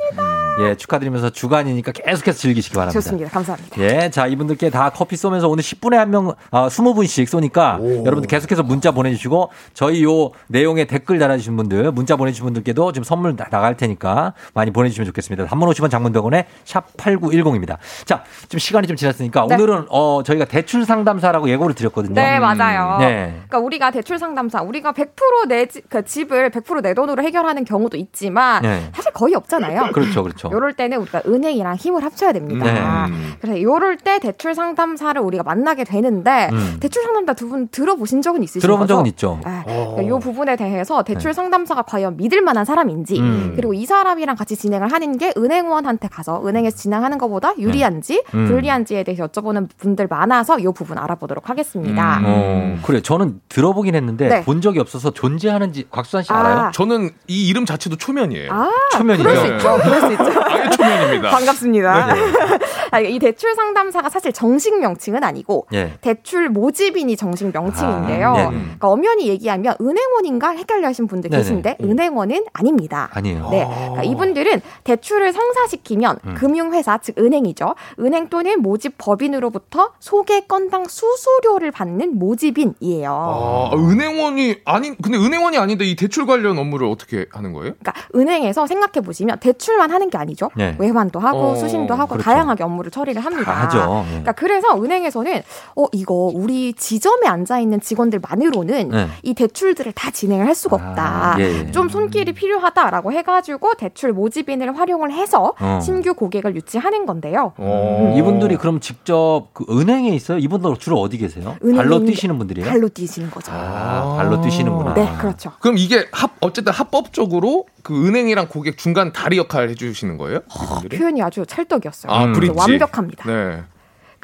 예, 축하드리면서 주간이니까 계속해서 즐기시기 바랍니다. 좋습니다. 감사합니다. 예, 자, 이분들께 다 커피 쏘면서 오늘 10분에 한 명, 아, 20분씩 쏘니까 여러분들 계속해서 문자 보내주시고 저희 요 내용에 댓글 달아주신 분들, 문자 보내주신 분들께도 지금 선물 나- 나갈 테니까 많이 보내주시면 좋겠습니다. 단문 50원 장문병원에 샵8910입니다. 자, 지금 시간이 좀 지났으니까 네. 오늘은 어, 저희가 대출 상담사라고 예고를 드렸거든요. 네, 맞아요. 네. 그러니까 우리가 대출 상담사, 우리가 100%내 그 집을 100%내 돈으로 해결하는 경우도 있지만 네. 사실 거의 없잖아요. 그렇죠, 그렇죠. 요럴 때는 우리가 은행이랑 힘을 합쳐야 됩니다. 네. 그래서 요럴 때 대출 상담사를 우리가 만나게 되는데 음. 대출 상담사 두 분 들어보신 적은 있으신가요? 들어본 적은 있죠. 네. 그러니까 이 부분에 대해서 대출 상담사가 과연 믿을 만한 사람인지 네. 음. 그리고 이 사람이랑 같이 진행을 하는 게 은행원한테 가서 은행에서 진행하는 것보다 유리한지 음. 불리한지에 대해서 여쭤보는 분들 많아서 이 부분 알아보도록 하겠습니다. 어, 그래. 저는 들어보긴 했는데 네. 본 적이 없어서 존재하는지 곽수산 씨 아. 알아요? 저는 이 이름 자체도 초면이에요. 아, 초면이죠. 그럴 수 있죠. 그럴 수 있죠. 아예 초면입니다. [laughs] 반갑습니다. 네. [laughs] 아, 이 대출 상담사가 사실 정식 명칭은 아니고 예. 대출 모집인이 정식 명칭인데요. 아, 네네. 그러니까 엄연히 얘기하면 은행원인가 헷갈려 하신 분들 네네. 계신데 은행원은 아닙니다. 아니에요. 네. 그러니까 이분들은 대출을 성사시키면 음. 금융회사, 즉 은행이죠. 은행 또는 모집 법인으로부터 소개 건당 수수료를 받는 법인 이에요. 아, 은행원이 아닌 근데 은행원이 아닌데 이 대출 관련 업무를 어떻게 하는 거예요? 그러니까 은행에서 생각해 보시면 대출만 하는 게 아니죠. 네. 외환도 하고 어, 수신도 하고 그렇죠. 다양하게 업무를 처리를 합니다. 다 하죠. 예. 그러니까 그래서 은행에서는 어 이거 우리 지점에 앉아 있는 직원들만으로는 네. 이 대출들을 다 진행을 할 수가 없다. 아, 예, 예. 좀 손길이 필요하다라고 해가지고 대출 모집인을 활용을 해서 어. 신규 고객을 유치하는 건데요. 음, 이분들이 그럼 직접 그 은행에 있어요? 이분들 주로 어디 계세요? 은행에 발로 뛰시는 분들이 에요? 발로 뛰시는 거죠. 아, 발로 뛰시는구나. 네, 그렇죠. 그럼 이게 합 어쨌든 합법적으로 그 은행이랑 고객 중간 다리 역할 해주시는 거예요? 이분들이? 표현이 아주 찰떡이었어요. 아, 브릿지. 완벽합니다. 네.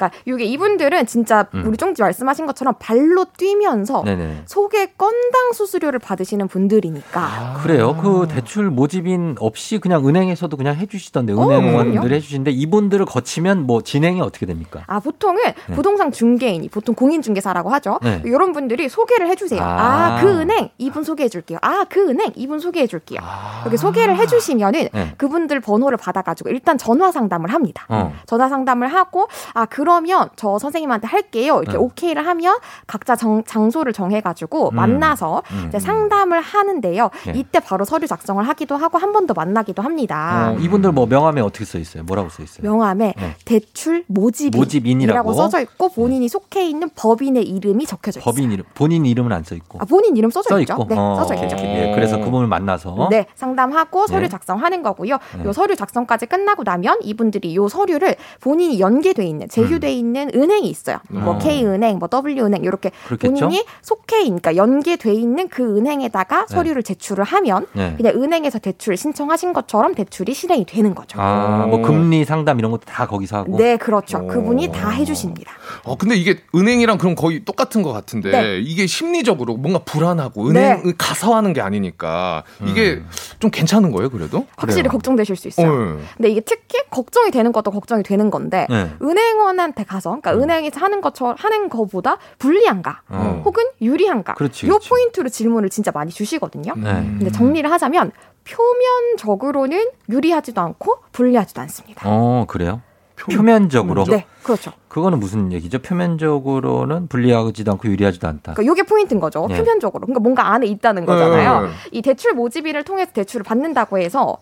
그러니까 이게 이분들은 진짜 음. 우리 쫑지 말씀하신 것처럼 발로 뛰면서 네네. 속에 건당 수수료를 받으시는 분들이니까 아, 그래요. 그 대출 모집인 없이 그냥 은행에서도 그냥 해주시던데 어, 은행원들 그럼요. 해주시는데 이분들을 거치면 뭐 진행이 어떻게 됩니까? 아 보통은 네. 부동산 중개인이 보통 공인중개사라고 하죠. 네. 이런 분들이 소개를 해주세요. 아. 아그 은행 이분 소개해줄게요. 아 그 은행 이분 소개해줄게요. 이렇게 소개를 해주시면은 아. 네. 그분들 번호를 받아가지고 일단 전화 상담을 합니다. 어. 전화 상담을 하고 아 그 러면 저 선생님한테 할게요 이렇게 네. 오케이를 하면 각자 정- 장소를 정해가지고 음. 만나서 음. 이제 상담을 하는데요 네. 이때 바로 서류 작성을 하기도 하고 한 번 더 만나기도 합니다. 어, 이분들 뭐 명함에 어떻게 써 있어요? 뭐라고 써 있어요? 명함에 네. 대출 모집인이라고 모집인이라고? 써져 있고 본인이 속해 있는 법인의 이름이 적혀져 있어요. 법인 이름, 본인 이름은 안 써 있고. 아, 본인 이름 써져, 써 있죠. 있고. 네, 어, 써져 오케이, 있죠. 예, 그래서 그분을 만나서 네, 상담하고 서류 네. 작성하는 거고요. 네. 요 서류 작성까지 끝나고 나면 이분들이 요 서류를 본인이 연계돼 있는 제휴 돼 있는 은행이 있어요. 뭐. 어. K은행, 뭐 W은행 이렇게 그렇겠죠? 본인이 속해 있는 그러니까 연계돼 있는 그 은행에다가 서류를 제출을 하면 네. 그냥 은행에서 대출 신청하신 것처럼 대출이 실행이 되는 거죠. 아, 뭐 금리 상담 이런 것도 다 거기서 하고. 네, 그렇죠. 그분이 다 해주십니다. 어 근데 이게 은행이랑 그럼 거의 똑같은 것 같은데 네. 이게 심리적으로 뭔가 불안하고 은행 네. 가서 하는 게 아니니까 이게 음. 좀 괜찮은 거예요 그래도? 확실히 걱정되실 수 있어요. 어, 근데 이게 특히 걱정이 되는 것도 걱정이 되는 건데 네. 은행원한 테 가서 그러니까 은행에서 하는 것처럼 하는 거보다 불리한가 어. 혹은 유리한가 그렇지, 요 포인트로 질문을 진짜 많이 주시거든요. 네. 근데 정리를 하자면 표면적으로는 유리하지도 않고 불리하지도 않습니다. 어, 그래요? 표면적으로. 네, 그렇죠. 그거는 무슨 얘기죠? 표면적으로는 불리하지도 않고 유리하지도 않다. 그러니까 이게 포인트인 거죠. 네. 표면적으로. 그러니까 뭔가 안에 있다는 거잖아요. 네. 이 대출 모집인을 통해서 대출을 받는다고 해서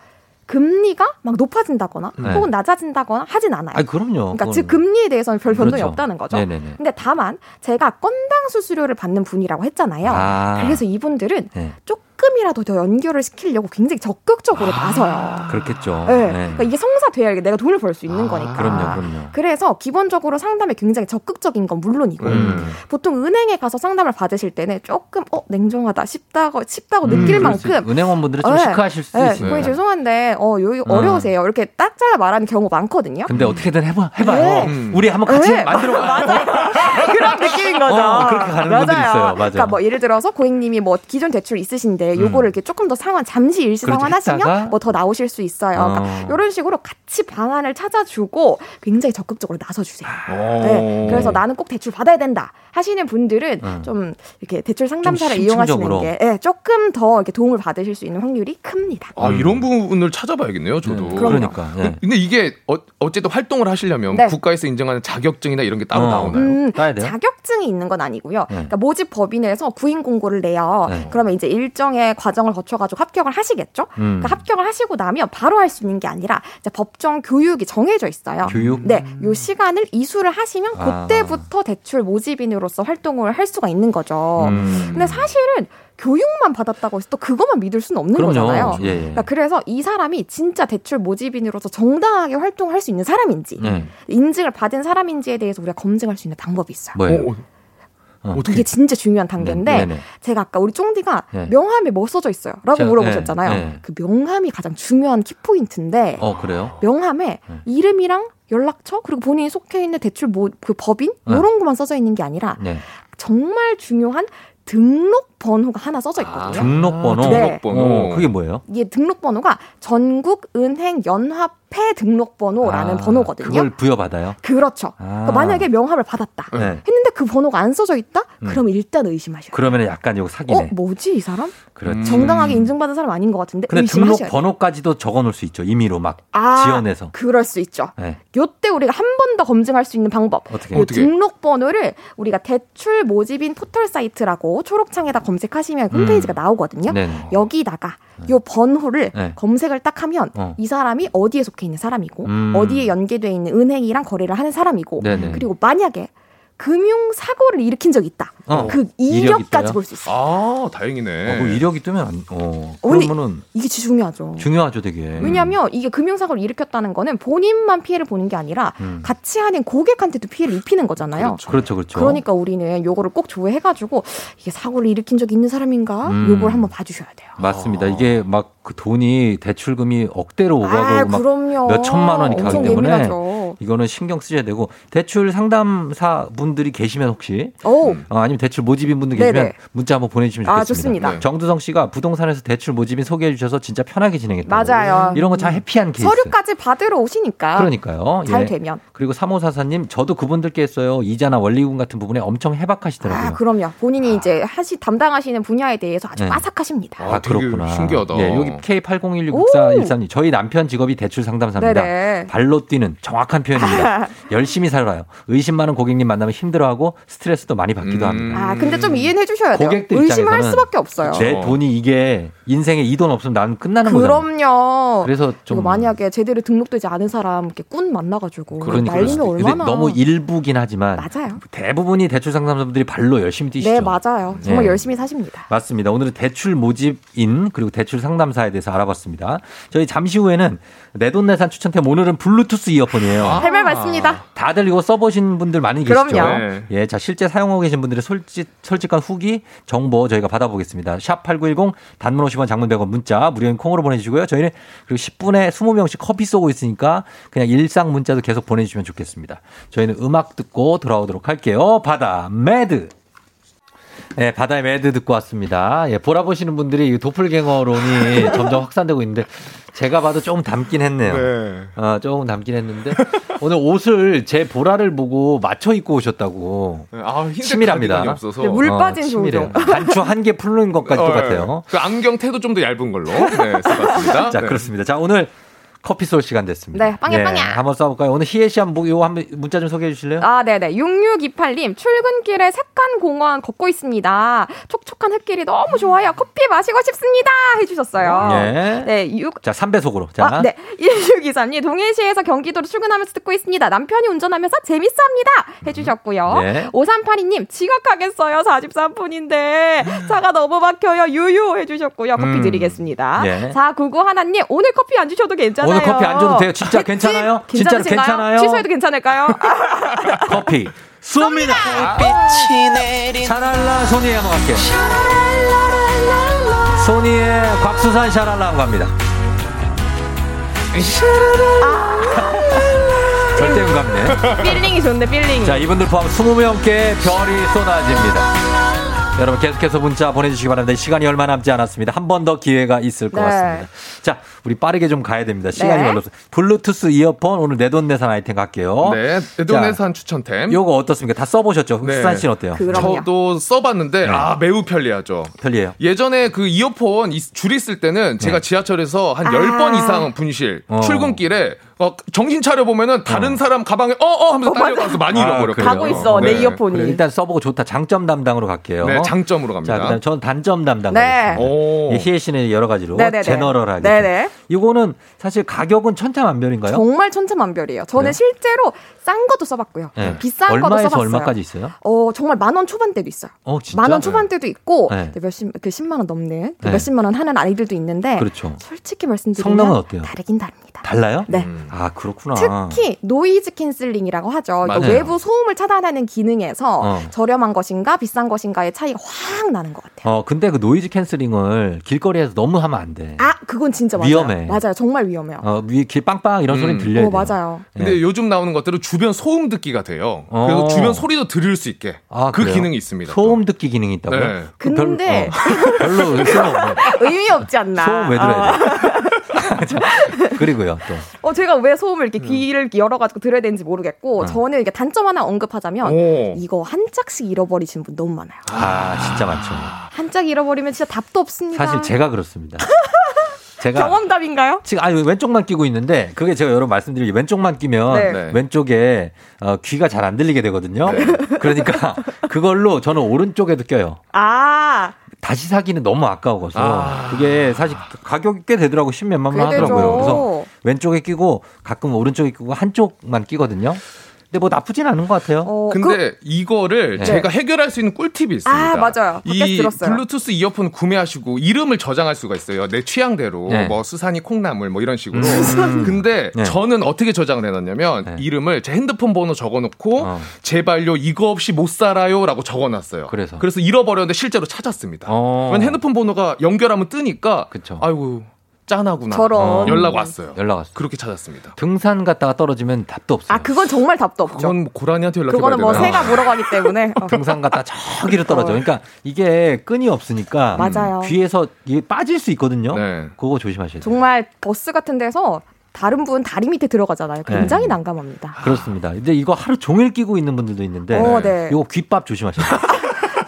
금리가 막 높아진다거나 네. 혹은 낮아진다거나 하진 않아요. 아, 그럼요. 그러니까. 즉 금리에 대해서는 별 변동이 그렇죠. 없다는 거죠. 네네네. 근데 다만 제가 건당 수수료를 받는 분이라고 했잖아요. 아. 그래서 이분들은 네. 조금 이라도 더 연결을 시키려고 굉장히 적극적으로 나서요. 그렇겠죠. 네. 네. 그러니까 이게 성사돼야 내가 돈을 벌 수 있는 거니까. 그럼요, 그럼요. 그래서 기본적으로 상담에 굉장히 적극적인 건 물론이고 음. 보통 은행에 가서 상담을 받으실 때는 조금 어 냉정하다 싶다고 느낄 음, 수 만큼 있- 은행원분들은 좀 네. 시크하실 수 네, 있어요. 고객님 죄송한데 어 요, 어. 어려우세요 이렇게 딱 잘라 말하는 경우 많거든요. 근데 어떻게든 해봐, 해봐요. 네. 음. 우리 한번 같이 네. 만들어 봐. [laughs] 그런 느낌인 거죠. 어, 그렇게 가는 분들 있어요. 맞아요. 그러니까 뭐 예를 들어서 고객님이 뭐 기존 대출 있으신데 요거를 이렇게 조금 더 상환 잠시 일시. 상환하시면 뭐 더 나오실 수 있어요. 그러니까 어. 이런 식으로 같이 방안을 찾아주고 굉장히 적극적으로 나서 주세요. 어. 네. 그래서 나는 꼭 대출 받아야 된다 하시는 분들은 음. 좀 이렇게 대출 상담사를 좀 이용하시는. 게 예, 조금 더 이렇게 도움을 받으실 수 있는 확률이 큽니다. 아 이런 부분을 찾아봐야겠네요 저도. 음. 그러니까. 예. 근데 이게 어, 어쨌든 활동을 하시려면 네. 국가에서 인정하는 자격증이나 이런 게 따로 어. 나오나요? 음, 따야 돼요? 자격증이 있는 건 아니고요. 네. 그러니까 모집 법인에서 구인 공고를 내요. 네. 그러면 이제 일정 의 과정을 거쳐가지고 합격을 하시겠죠. 음. 그러니까 합격을 하시고 나면 바로 할 수 있는 게 아니라 이제 법정 교육이 정해져 있어요. 교육? 네, 요 시간을 이수를 하시면 아. 그때부터 대출 모집인으로서 활동을 할 수가 있는 거죠. 음. 근데 사실은 교육만 받았다고 해서 또 그것만 믿을 수는 없는 그럼요. 거잖아요. 예, 예. 그러니까 그래서 이 사람이 진짜 대출 모집인으로서 정당하게 활동할 수 있는 사람인지 네. 인증을 받은 사람인지에 대해서 우리가 검증할 수 있는 방법이 있어요. 뭐예요? 이게 진짜 중요한 단계인데 네, 네. 제가 아까 우리 쫑디가 네. 명함에 뭐 써져 있어요? 라고 제가- 물어보셨잖아요. 네, 네. 그 명함이 가장 중요한 키포인트인데 어, 그래요? 명함에 이름이랑 연락처 그리고 본인이 속해 있는 대출 뭐 그 법인 네. 이런 것만 써져 있는 게 아니라 네. 정말 중요한 등록 번호가 하나 써져 있거든요. 등록번호. 네. 어, 그게 뭐예요? 이게 등록번호가 전국 은행 연합회 등록번호라는 아, 번호거든요. 그걸 부여받아요. 그렇죠. 아. 그러니까 만약에 명함을 받았다. 네. 했는데 그 번호가 안 써져 있다? 음. 그럼 일단 의심하셔야 돼요. 그러면 약간 이거 어, 사기네. 뭐지 이 사람? 그렇죠. 정당하게 인증받은 사람 아닌 것 같은데 근데. 등록번호까지도 적어 놓을 수 있죠. 임의로 막 아, 지원해서. 그럴 수 있죠. 네. 요때 우리가 한 번 더 검증할 수 있는 방법. 어떻게? 등록번호를 우리가 대출 모집인 포털 사이트라고 초록창에다 검 색하시면 홈페이지가 음. 나오거든요. 네네. 여기다가 요 번호를 네. 검색을 딱 하면 어. 이 사람이 어디에 속해 있는 사람이고 음. 어디에 연계돼 있는 은행이랑 거래를 하는 사람이고 네네. 그리고 만약에 금융 사고를 일으킨 적이 있다. 어. 그 이력까지? 볼 수 있어요. 아, 다행이네. 어, 그 이력이 뜨면 안, 어, 그러면은 이게 진짜 중요하죠. 중요하죠, 되게. 왜냐하면 이게 금융 사고를 일으켰다는 거는 본인만 피해를 보는 게 아니라 음. 같이 하는 고객한테도 피해를 입히는 거잖아요. 그렇죠, 그렇죠. 러니까 우리는 요거를 꼭 조회해가지고 이게 사고를 일으킨 적이 있는 사람인가 음. 요걸 한번 봐주셔야 돼요. 맞습니다. 이게 막 그 돈이 대출금이 억대로 오가고 아, 막 그럼요. 몇 천만 원이 가기 때문에 예민하죠. 이거는 신경 쓰셔야 되고 대출 상담사 분 들이 계시면 혹시 오. 어, 아니면 대출 모집인 분들 계시면 네네. 문자 한번 보내주시면 아, 좋겠습니다. 좋습니다. 네. 정두성 씨가 부동산에서 대출 모집인 소개해 주셔서 진짜 편하게 진행했다고. 맞아요. 이런 거 참 해피한 케이스. 서류까지 받으러 오시니까. 그러니까요. 잘 예. 되면. 그리고 3호사사님 저도 그분들께 했어요. 이자나 원리금 같은 부분에 엄청 해박하시더라고요. 아, 그럼요. 본인이 이제 하시 담당하시는 분야에 대해서 아주 네. 빠삭하십니다. 아, 그렇구나. 신기하다. 예, 여기 K80166413님. 저희 남편 직업이 대출 상담사입니다. 네네. 발로 뛰는 정확한 표현입니다. [laughs] 열심히 살아요. 의심 많은 고객님 만나면 힘들어하고 스트레스도 많이 받기도 합니다. 아, 근데 좀 이해는 해주셔야 돼요. 고객들 의심할 입장에서는 수밖에 없어요. 내 돈이 이게 인생에 이 돈 없으면 나는 끝나는 거잖아요. 그럼요. 그래서 좀 만약에 제대로 등록되지 않은 사람 이렇게 꾼 만나가지고 그러니까 날리면 얼마나 너무 일부긴 하지만 맞아요. 대부분이 대출 상담사분들이 발로 열심히 뛰시죠. 네 맞아요. 정말 네. 열심히 사십니다. 맞습니다. 오늘은 대출 모집인 그리고 대출 상담사에 대해서 알아봤습니다. 저희 잠시 후에는 내돈내산 추천템 오늘은 블루투스 이어폰이에요. 할말 맞습니다. 다들 이거 써보신 분들 많이 계시죠? 그럼요. 네. 예, 자 실제 사용하고 계신 분들의 솔직 솔직한 후기 정보 저희가 받아보겠습니다. 샵 #8910 단문 50원, 장문 100원 문자 무료인 콩으로 보내주시고요. 저희는 그리고 10분에 20명씩 커피 쏘고 있으니까 그냥 일상 문자도 계속 보내주시면 좋겠습니다. 저희는 음악 듣고 돌아오도록 할게요. 바다 Mad. 네, 바다의 Mad 듣고 왔습니다. 예, 보라 보시는 분들이 이 도플갱어론이 [laughs] 점점 확산되고 있는데 제가 봐도 조금 닮긴 했네요. 네. 어, 조금 닮긴 했는데 오늘 옷을 제 보라를 보고 맞춰 입고 오셨다고. 아, 흰색 치밀합니다. 네, 물 빠진 치밀해요. 조종. 단추 한 개 풀는 것까지 [laughs] 어, 똑같아요. 그 안경 태도 좀 더 얇은 걸로 네, 써봤습니다. [laughs] 자, 네. 그렇습니다. 자, 오늘 커피 쏠 시간 됐습니다. 네, 빵야, 빵야. 한번 써볼까요? 오늘 희애 씨 한번 요 한번 문자 좀 소개해 주실래요? 아, 네 네. 6628님, 출근길에 색간 공원 걷고 있습니다. 촉촉한 햇길이 너무 좋아요. 커피 마시고 싶습니다. 해주셨어요. 예. 네, 6, 자, 3배속으로. 자, 아, 네. 1623님, 동해시에서 경기도로 출근하면서 듣고 있습니다. 남편이 운전하면서 재밌어 합니다. 해주셨고요. 네. 5382님, 지각하겠어요. 43분인데. 차가 너무 막혀요. 유유. 해주셨고요. 커피 음. 드리겠습니다. 예. 4999 하나님, 오늘 커피 안 주셔도 괜찮아요. 오늘 커피 안 줘도 돼요. 진짜 괜찮아요? 괜찮으신가요? 괜찮아요? 취소해도 괜찮을까요? [laughs] 커피 쏩니다. 샤랄라 소니에 한번 갈게요. 소니의 곽수산 샤랄라 한번 갑니다. [laughs] 절대 음감네. feeling이 좋네, feeling이. 자, 이분들 포함 20명께 별이 쏟아집니다. 여러분 계속해서 문자 보내주시기 바랍니다. 시간이 얼마 남지 않았습니다. 한 번 더 기회가 있을 것 네. 같습니다. 자, 우리 빠르게 좀 가야 됩니다. 시간이 네. 별로 없어요. 블루투스 이어폰 오늘 내돈내산 아이템 갈게요. 네, 내돈내산 추천템. 요거 어떻습니까? 다 써보셨죠? 네. 수산 씨는 어때요? 저도 써봤는데 아 매우 편리하죠. 편리해요. 예전에 그 이어폰 이- 줄 있을 때는 제가 네. 지하철에서 한 아. 10번 이상 분실 어. 출근길에 어, 정신 차려 보면은 다른 사람 가방에 어어 하면서 딸려가서 많이 아, 잃어버렸거든요. 가고 있어, 내 네. 이어폰이. 그래, 일단 써보고 좋다. 장점 담당으로 갈게요. 네, 장점으로 갑니다. 자, 그다음 전 단점 담당. 네. 오. 예, 희애 씨는 여러 가지로 네네네. 제너럴하게. 네네. 이거는 사실 가격은 천차만별인가요? 정말 천차만별이에요. 저는 그래요? 실제로 싼 것도 써봤고요. 네. 비싼 것도 써봤어요. 얼마까지 있어요? 어, 정말 만 원 초반대도 있어요. 어, 진짜? 만원 초반대도 있고 네. 네, 몇십 그 10만 원 넘는 그 네. 몇십만 원 하는 아이들도 있는데 그렇죠. 솔직히 말씀드리면 성능은 어때요? 다르긴 다릅니다. 달라요? 네. 아, 그렇구나. 특히 noise canceling이라고 하죠. 맞아요. 외부 소음을 차단하는 기능에서 어. 저렴한 것인가 비싼 것인가의 차이가 확 나는 것 같아요. 어, 근데 그 noise canceling을 길거리에서 너무 하면 안 돼. 아, 그건 진짜 맞아요. 위험해. 맞아요. 정말 위험해요. 어, 위에 길 빵빵 이런 소리 음. 들려야 어, 돼. 맞아요. 근데 요즘 나오는 것들은 주변 소음 듣기가 돼요. 어. 그래서 주변 소리도 들을 수 있게 아, 그 그래요? 기능이 있습니다. 소음 듣기 기능이 있다고요? 네. 그 별- 근데 어, 별로 쓸모없네. [laughs] 의미 없지 않나. 소음 왜 들어야 돼? 자, [laughs] 그리고요, 또. 어, 제가 왜 소음을 이렇게 귀를 열어가지고 들어야 되는지 모르겠고, 어. 저는 이게 단점 하나 언급하자면, 오. 이거 한 짝씩 잃어버리시는 분 너무 많아요. 아, 진짜 많죠. 한 짝 잃어버리면 진짜 답도 없습니다. 사실 제가 그렇습니다. [laughs] 제가 경험담인가요? 지금 아니 왼쪽만 끼고 있는데 그게 제가 여러 분 말씀드리기 왼쪽만 끼면 네. 네. 왼쪽에 어, 귀가 잘 안 들리게 되거든요. 그러니까 그걸로 저는 오른쪽에도 껴요. 아, 다시 사기는 너무 아까워서 아. 그게 사실 가격이 꽤 되더라고 십몇만 원꽤 하더라고요. 그래서 왼쪽에 끼고 가끔 오른쪽에 끼고 한쪽만 끼거든요. 근데 뭐 나쁘진 않은 것 같아요. 어, 근데 이거를 네. 제가 해결할 수 있는 꿀팁이 있습니다. 아, 맞아요. 이 들었어요. 블루투스 이어폰 구매하시고 이름을 저장할 수가 있어요. 내 취향대로 네. 뭐 수산이 콩나물 뭐 이런 식으로. 음. 근데 네. 저는 어떻게 저장을 해놨냐면 네. 이름을 제 핸드폰 번호 적어놓고 어. 제발요 이거 없이 못 살아요라고 적어놨어요. 그래서? 잃어버렸는데 실제로 찾았습니다. 어. 왜냐면 핸드폰 번호가 연결하면 뜨니까 그쵸. 아이고 짠하구나. 저런. 어. 연락 왔어요. 연락 왔어. 그렇게 찾았습니다. 등산 갔다가 떨어지면 답도 없어요. 아, 그건 정말 답도 없죠. 그건 뭐 고라니한테 연락해봐야 그거는 뭐 되나요? 새가 물어가기 때문에. 어. [laughs] 등산 갔다 저기로 떨어져. 그러니까 이게 끈이 없으니까 맞아요. 귀에서 이게 빠질 수 있거든요. 네. 그거 조심하셔야 돼요. 정말 버스 같은 데서 다른 분 다리 밑에 들어가잖아요. 굉장히 네. 난감합니다. 그렇습니다. 근데 이거 하루 종일 끼고 있는 분들도 있는데 어, 네. 이거 귓밥 조심하셔야 돼요. [laughs]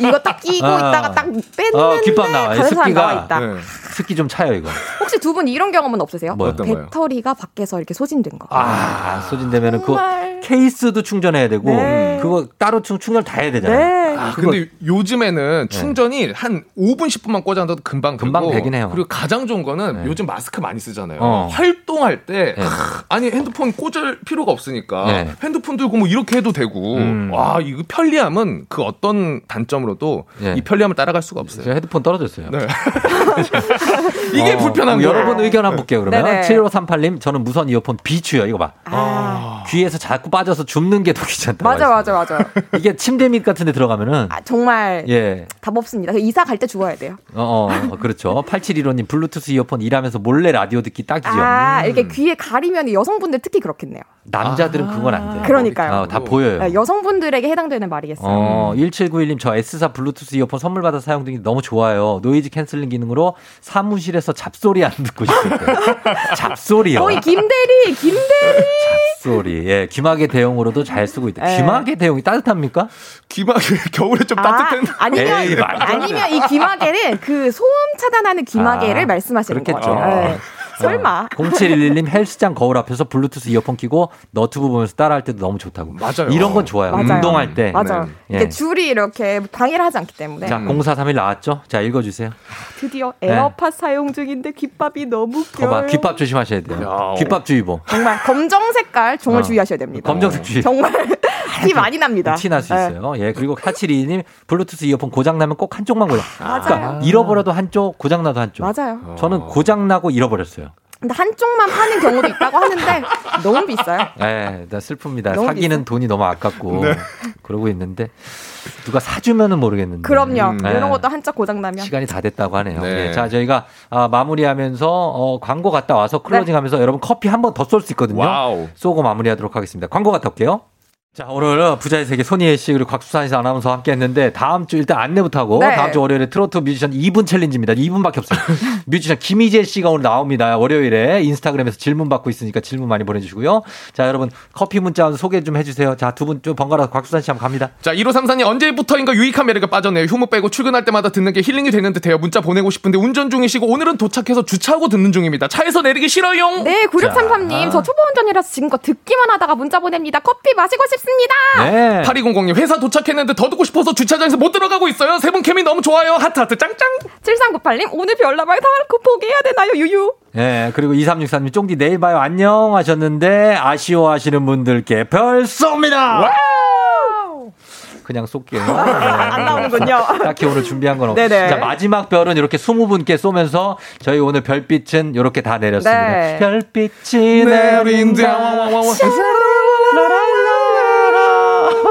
이거 딱 끼고 아. 있다가 딱 뺐는데 어, 귓밥 나와 습기가 있다. 네. 습기 좀 차요 이거. 혹시 두 분 이런 경험은 없으세요? 거요? 배터리가 밖에서 이렇게 소진된 거. 아, 소진되면은 그 정말. 케이스도 충전해야 되고 네. 그거 따로 충, 충전 다 해야 되잖아요. 네. 아, 그거- 근데 요즘에는 충전이 한 5분 10분만 꽂아놔도 금방 되고 금방 되긴 해요. 그리고 가장 좋은 거는 네. 요즘 마스크 많이 쓰잖아요. 어. 활동할 때 네. 하, 아니 핸드폰 꽂을 필요가 없으니까 네. 핸드폰 들고 뭐 이렇게 해도 되고 음. 와 이거 편리함은 그 어떤 단점으로 도 네. 이 편리함을 따라갈 수가 없어요. 제가 헤드폰 떨어졌어요. 네. [laughs] 이게 어, 불편한 거예요. 여러분 의견 한번 볼게요, 그러면. 네네. 7538님, 저는 무선 이어폰 비추요. 이거 봐. 아, 귀에서 자꾸 빠져서 줍는 게 더 귀찮다. 맞아, 맞아, 맞아. [laughs] 이게 침대 밑 같은 데 들어가면은, 아, 정말 예. 답 없습니다. 그 이사 갈때 주워야 돼요. 어, 어, 그렇죠. 8715님, 블루투스 이어폰 일하면서 몰래 라디오 듣기 딱이죠. 아, 음. 이렇게 귀에 가리면 여성분들 특히 그렇겠네요. 남자들은 그건 안 돼. 그러니까요. 어, 다 보여요. 네, 여성분들에게 해당되는 말이겠어요. 어, 1791님, 저 S사 블루투스 이어폰 선물 받아 사용 중이 너무 좋아요. noise canceling 기능으로 사무실에서 잡소리 안 듣고 싶을 때. [laughs] 잡소리요. 거의 김대리, 김대리. 잡소리. 예, 귀마개 대용으로도 잘 쓰고 있다. 예. 귀마개 대용이 따뜻합니까? 귀마개 [laughs] 겨울에 좀 아, 따뜻한 아니면 에이. 아니면 이 귀마개는 그 소음 차단하는 귀마개를 아, 말씀하시는 그렇겠죠. 거죠. 네. 설마. 0711님 헬스장 거울 앞에서 블루투스 이어폰 끼고 너튜브 보면서 따라할 때도 너무 좋다고. 맞아요. 이런 건 좋아요. 맞아요. 운동할 때. 맞아요. 예. 이렇게 줄이 이렇게 방해를 하지 않기 때문에. 자, 0431 나왔죠? 자, 읽어주세요. 드디어 네. 에어팟 사용 중인데 귓밥이 너무 웃겨요. 거봐, 귓밥 조심하셔야 돼요. 귓밥 주의보. 정말 검정 색깔 정말 어. 주의하셔야 됩니다. 검정색 주의. 정말 티 많이 납니다. 티 날수 네. 있어요. 예, 그리고 472님 블루투스 이어폰 고장나면 꼭 한쪽만 고장. 맞아요. 그러니까 잃어버려도 한쪽, 고장나도 한쪽. 맞아요. 저는 고장나고 잃어버렸어요. 근데 한쪽만 파는 경우도 있다고 하는데 너무 비싸요. 예, 나 슬픕니다. 너무 사기는 비싸. 돈이 너무 아깝고 그러고 있는데 누가 사주면은 모르겠는데. 그럼요. 예. 이런 것도 한짝 고장 나면. 시간이 다 됐다고 하네요. 네. 예, 자, 저희가 아, 마무리하면서 어, 광고 갔다 와서 closing하면서 여러분 커피 한 번 더 쏠 수 있거든요. 와우. 쏘고 마무리하도록 하겠습니다. 광고 갔다 올게요. 자, 오늘 부자의 세계 손희애 씨 그리고 곽수산 씨 아나운서 함께 했는데 다음 주 일단 안내부터 하고 네. 다음 주 월요일에 트로트 뮤지션 2분 challenge입니다. 2분밖에 없어요. [laughs] 뮤지션 김희재 씨가 오늘 나옵니다. 월요일에 인스타그램에서 질문 받고 있으니까 질문 많이 보내주시고요. 자, 여러분 커피 문자 소개 좀 해주세요. 자, 두 분 좀 번갈아 곽수산 씨 한번 갑니다. 자, 1호삼사님 언제부터인가 유익한 매력에 빠졌네요. 휴무 빼고 출근할 때마다 듣는 게 힐링이 되는 듯해요. 문자 보내고 싶은데 운전 중이시고 오늘은 도착해서 주차하고 듣는 중입니다. 차에서 내리기 싫어요. 네, 9633님. 저 초보 운전이라서 지금껏 듣기만 하다가 문자 보냅니다. 커피 마시고 싶습니다. 네. 8200님 회사 도착했는데 더 듣고 싶어서 주차장에서 못 들어가고 있어요. 세 분 케미 너무 좋아요. 하트 하트 짱짱. 7398님. 오늘 별나발 다그 포기해야 되나요? 유유. 예, 그리고 2363님, 쫑디 내일 봐요. 안녕 하셨는데, 아쉬워하시는 분들께 별 쏩니다! 그냥 쏠게요. [laughs] 안 나오는군요. 딱히 오늘 준비한 건. 네네. 자, 마지막 별은 이렇게 20분께 쏘면서 저희 오늘 별빛은 이렇게 다 내렸습니다. 네. 별빛이 내린다.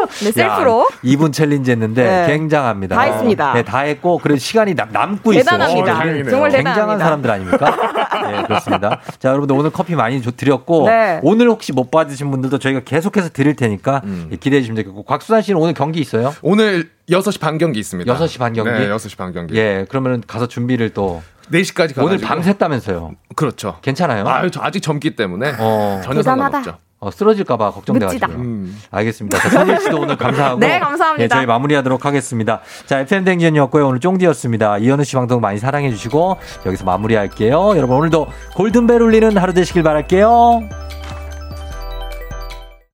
네, 셀프로. 2분 challenge 했는데 네. 굉장합니다. 다 했습니다. 네, 다 했고 그래도 시간이 남, 남고 대단합니다. 있어요. 어, 다행이네요. 정말 굉장한 대단합니다. 사람들 아닙니까? [laughs] 네, 그렇습니다. 자, 여러분들 오늘 커피 많이 줘- 드렸고 네. 오늘 혹시 못 받으신 분들도 저희가 계속해서 드릴 테니까 기대해 주시면 되겠고 곽수산 씨는 오늘 경기 있어요? 오늘 6시 반 경기 있습니다. 6시 반 경기? 네, 6시 반 경기. 예, 그러면 가서 준비를 또 4시까지 가가지고. 오늘 밤 샜다면서요. 그렇죠. 괜찮아요? 아, 저 아직 젊기 때문에 어. 전혀. 상관없죠. 어, 쓰러질까봐 걱정돼가지고. 음. 알겠습니다. 자, 선일 씨도 오늘 감사하고. [laughs] 네, 감사합니다. 예, 저희 마무리하도록 하겠습니다. 자, FM댕진이었고요. 오늘 쫑디였습니다. 이현우 씨 방송 많이 사랑해주시고, 여기서 마무리할게요. 여러분, 오늘도 골든벨 울리는 하루 되시길 바랄게요.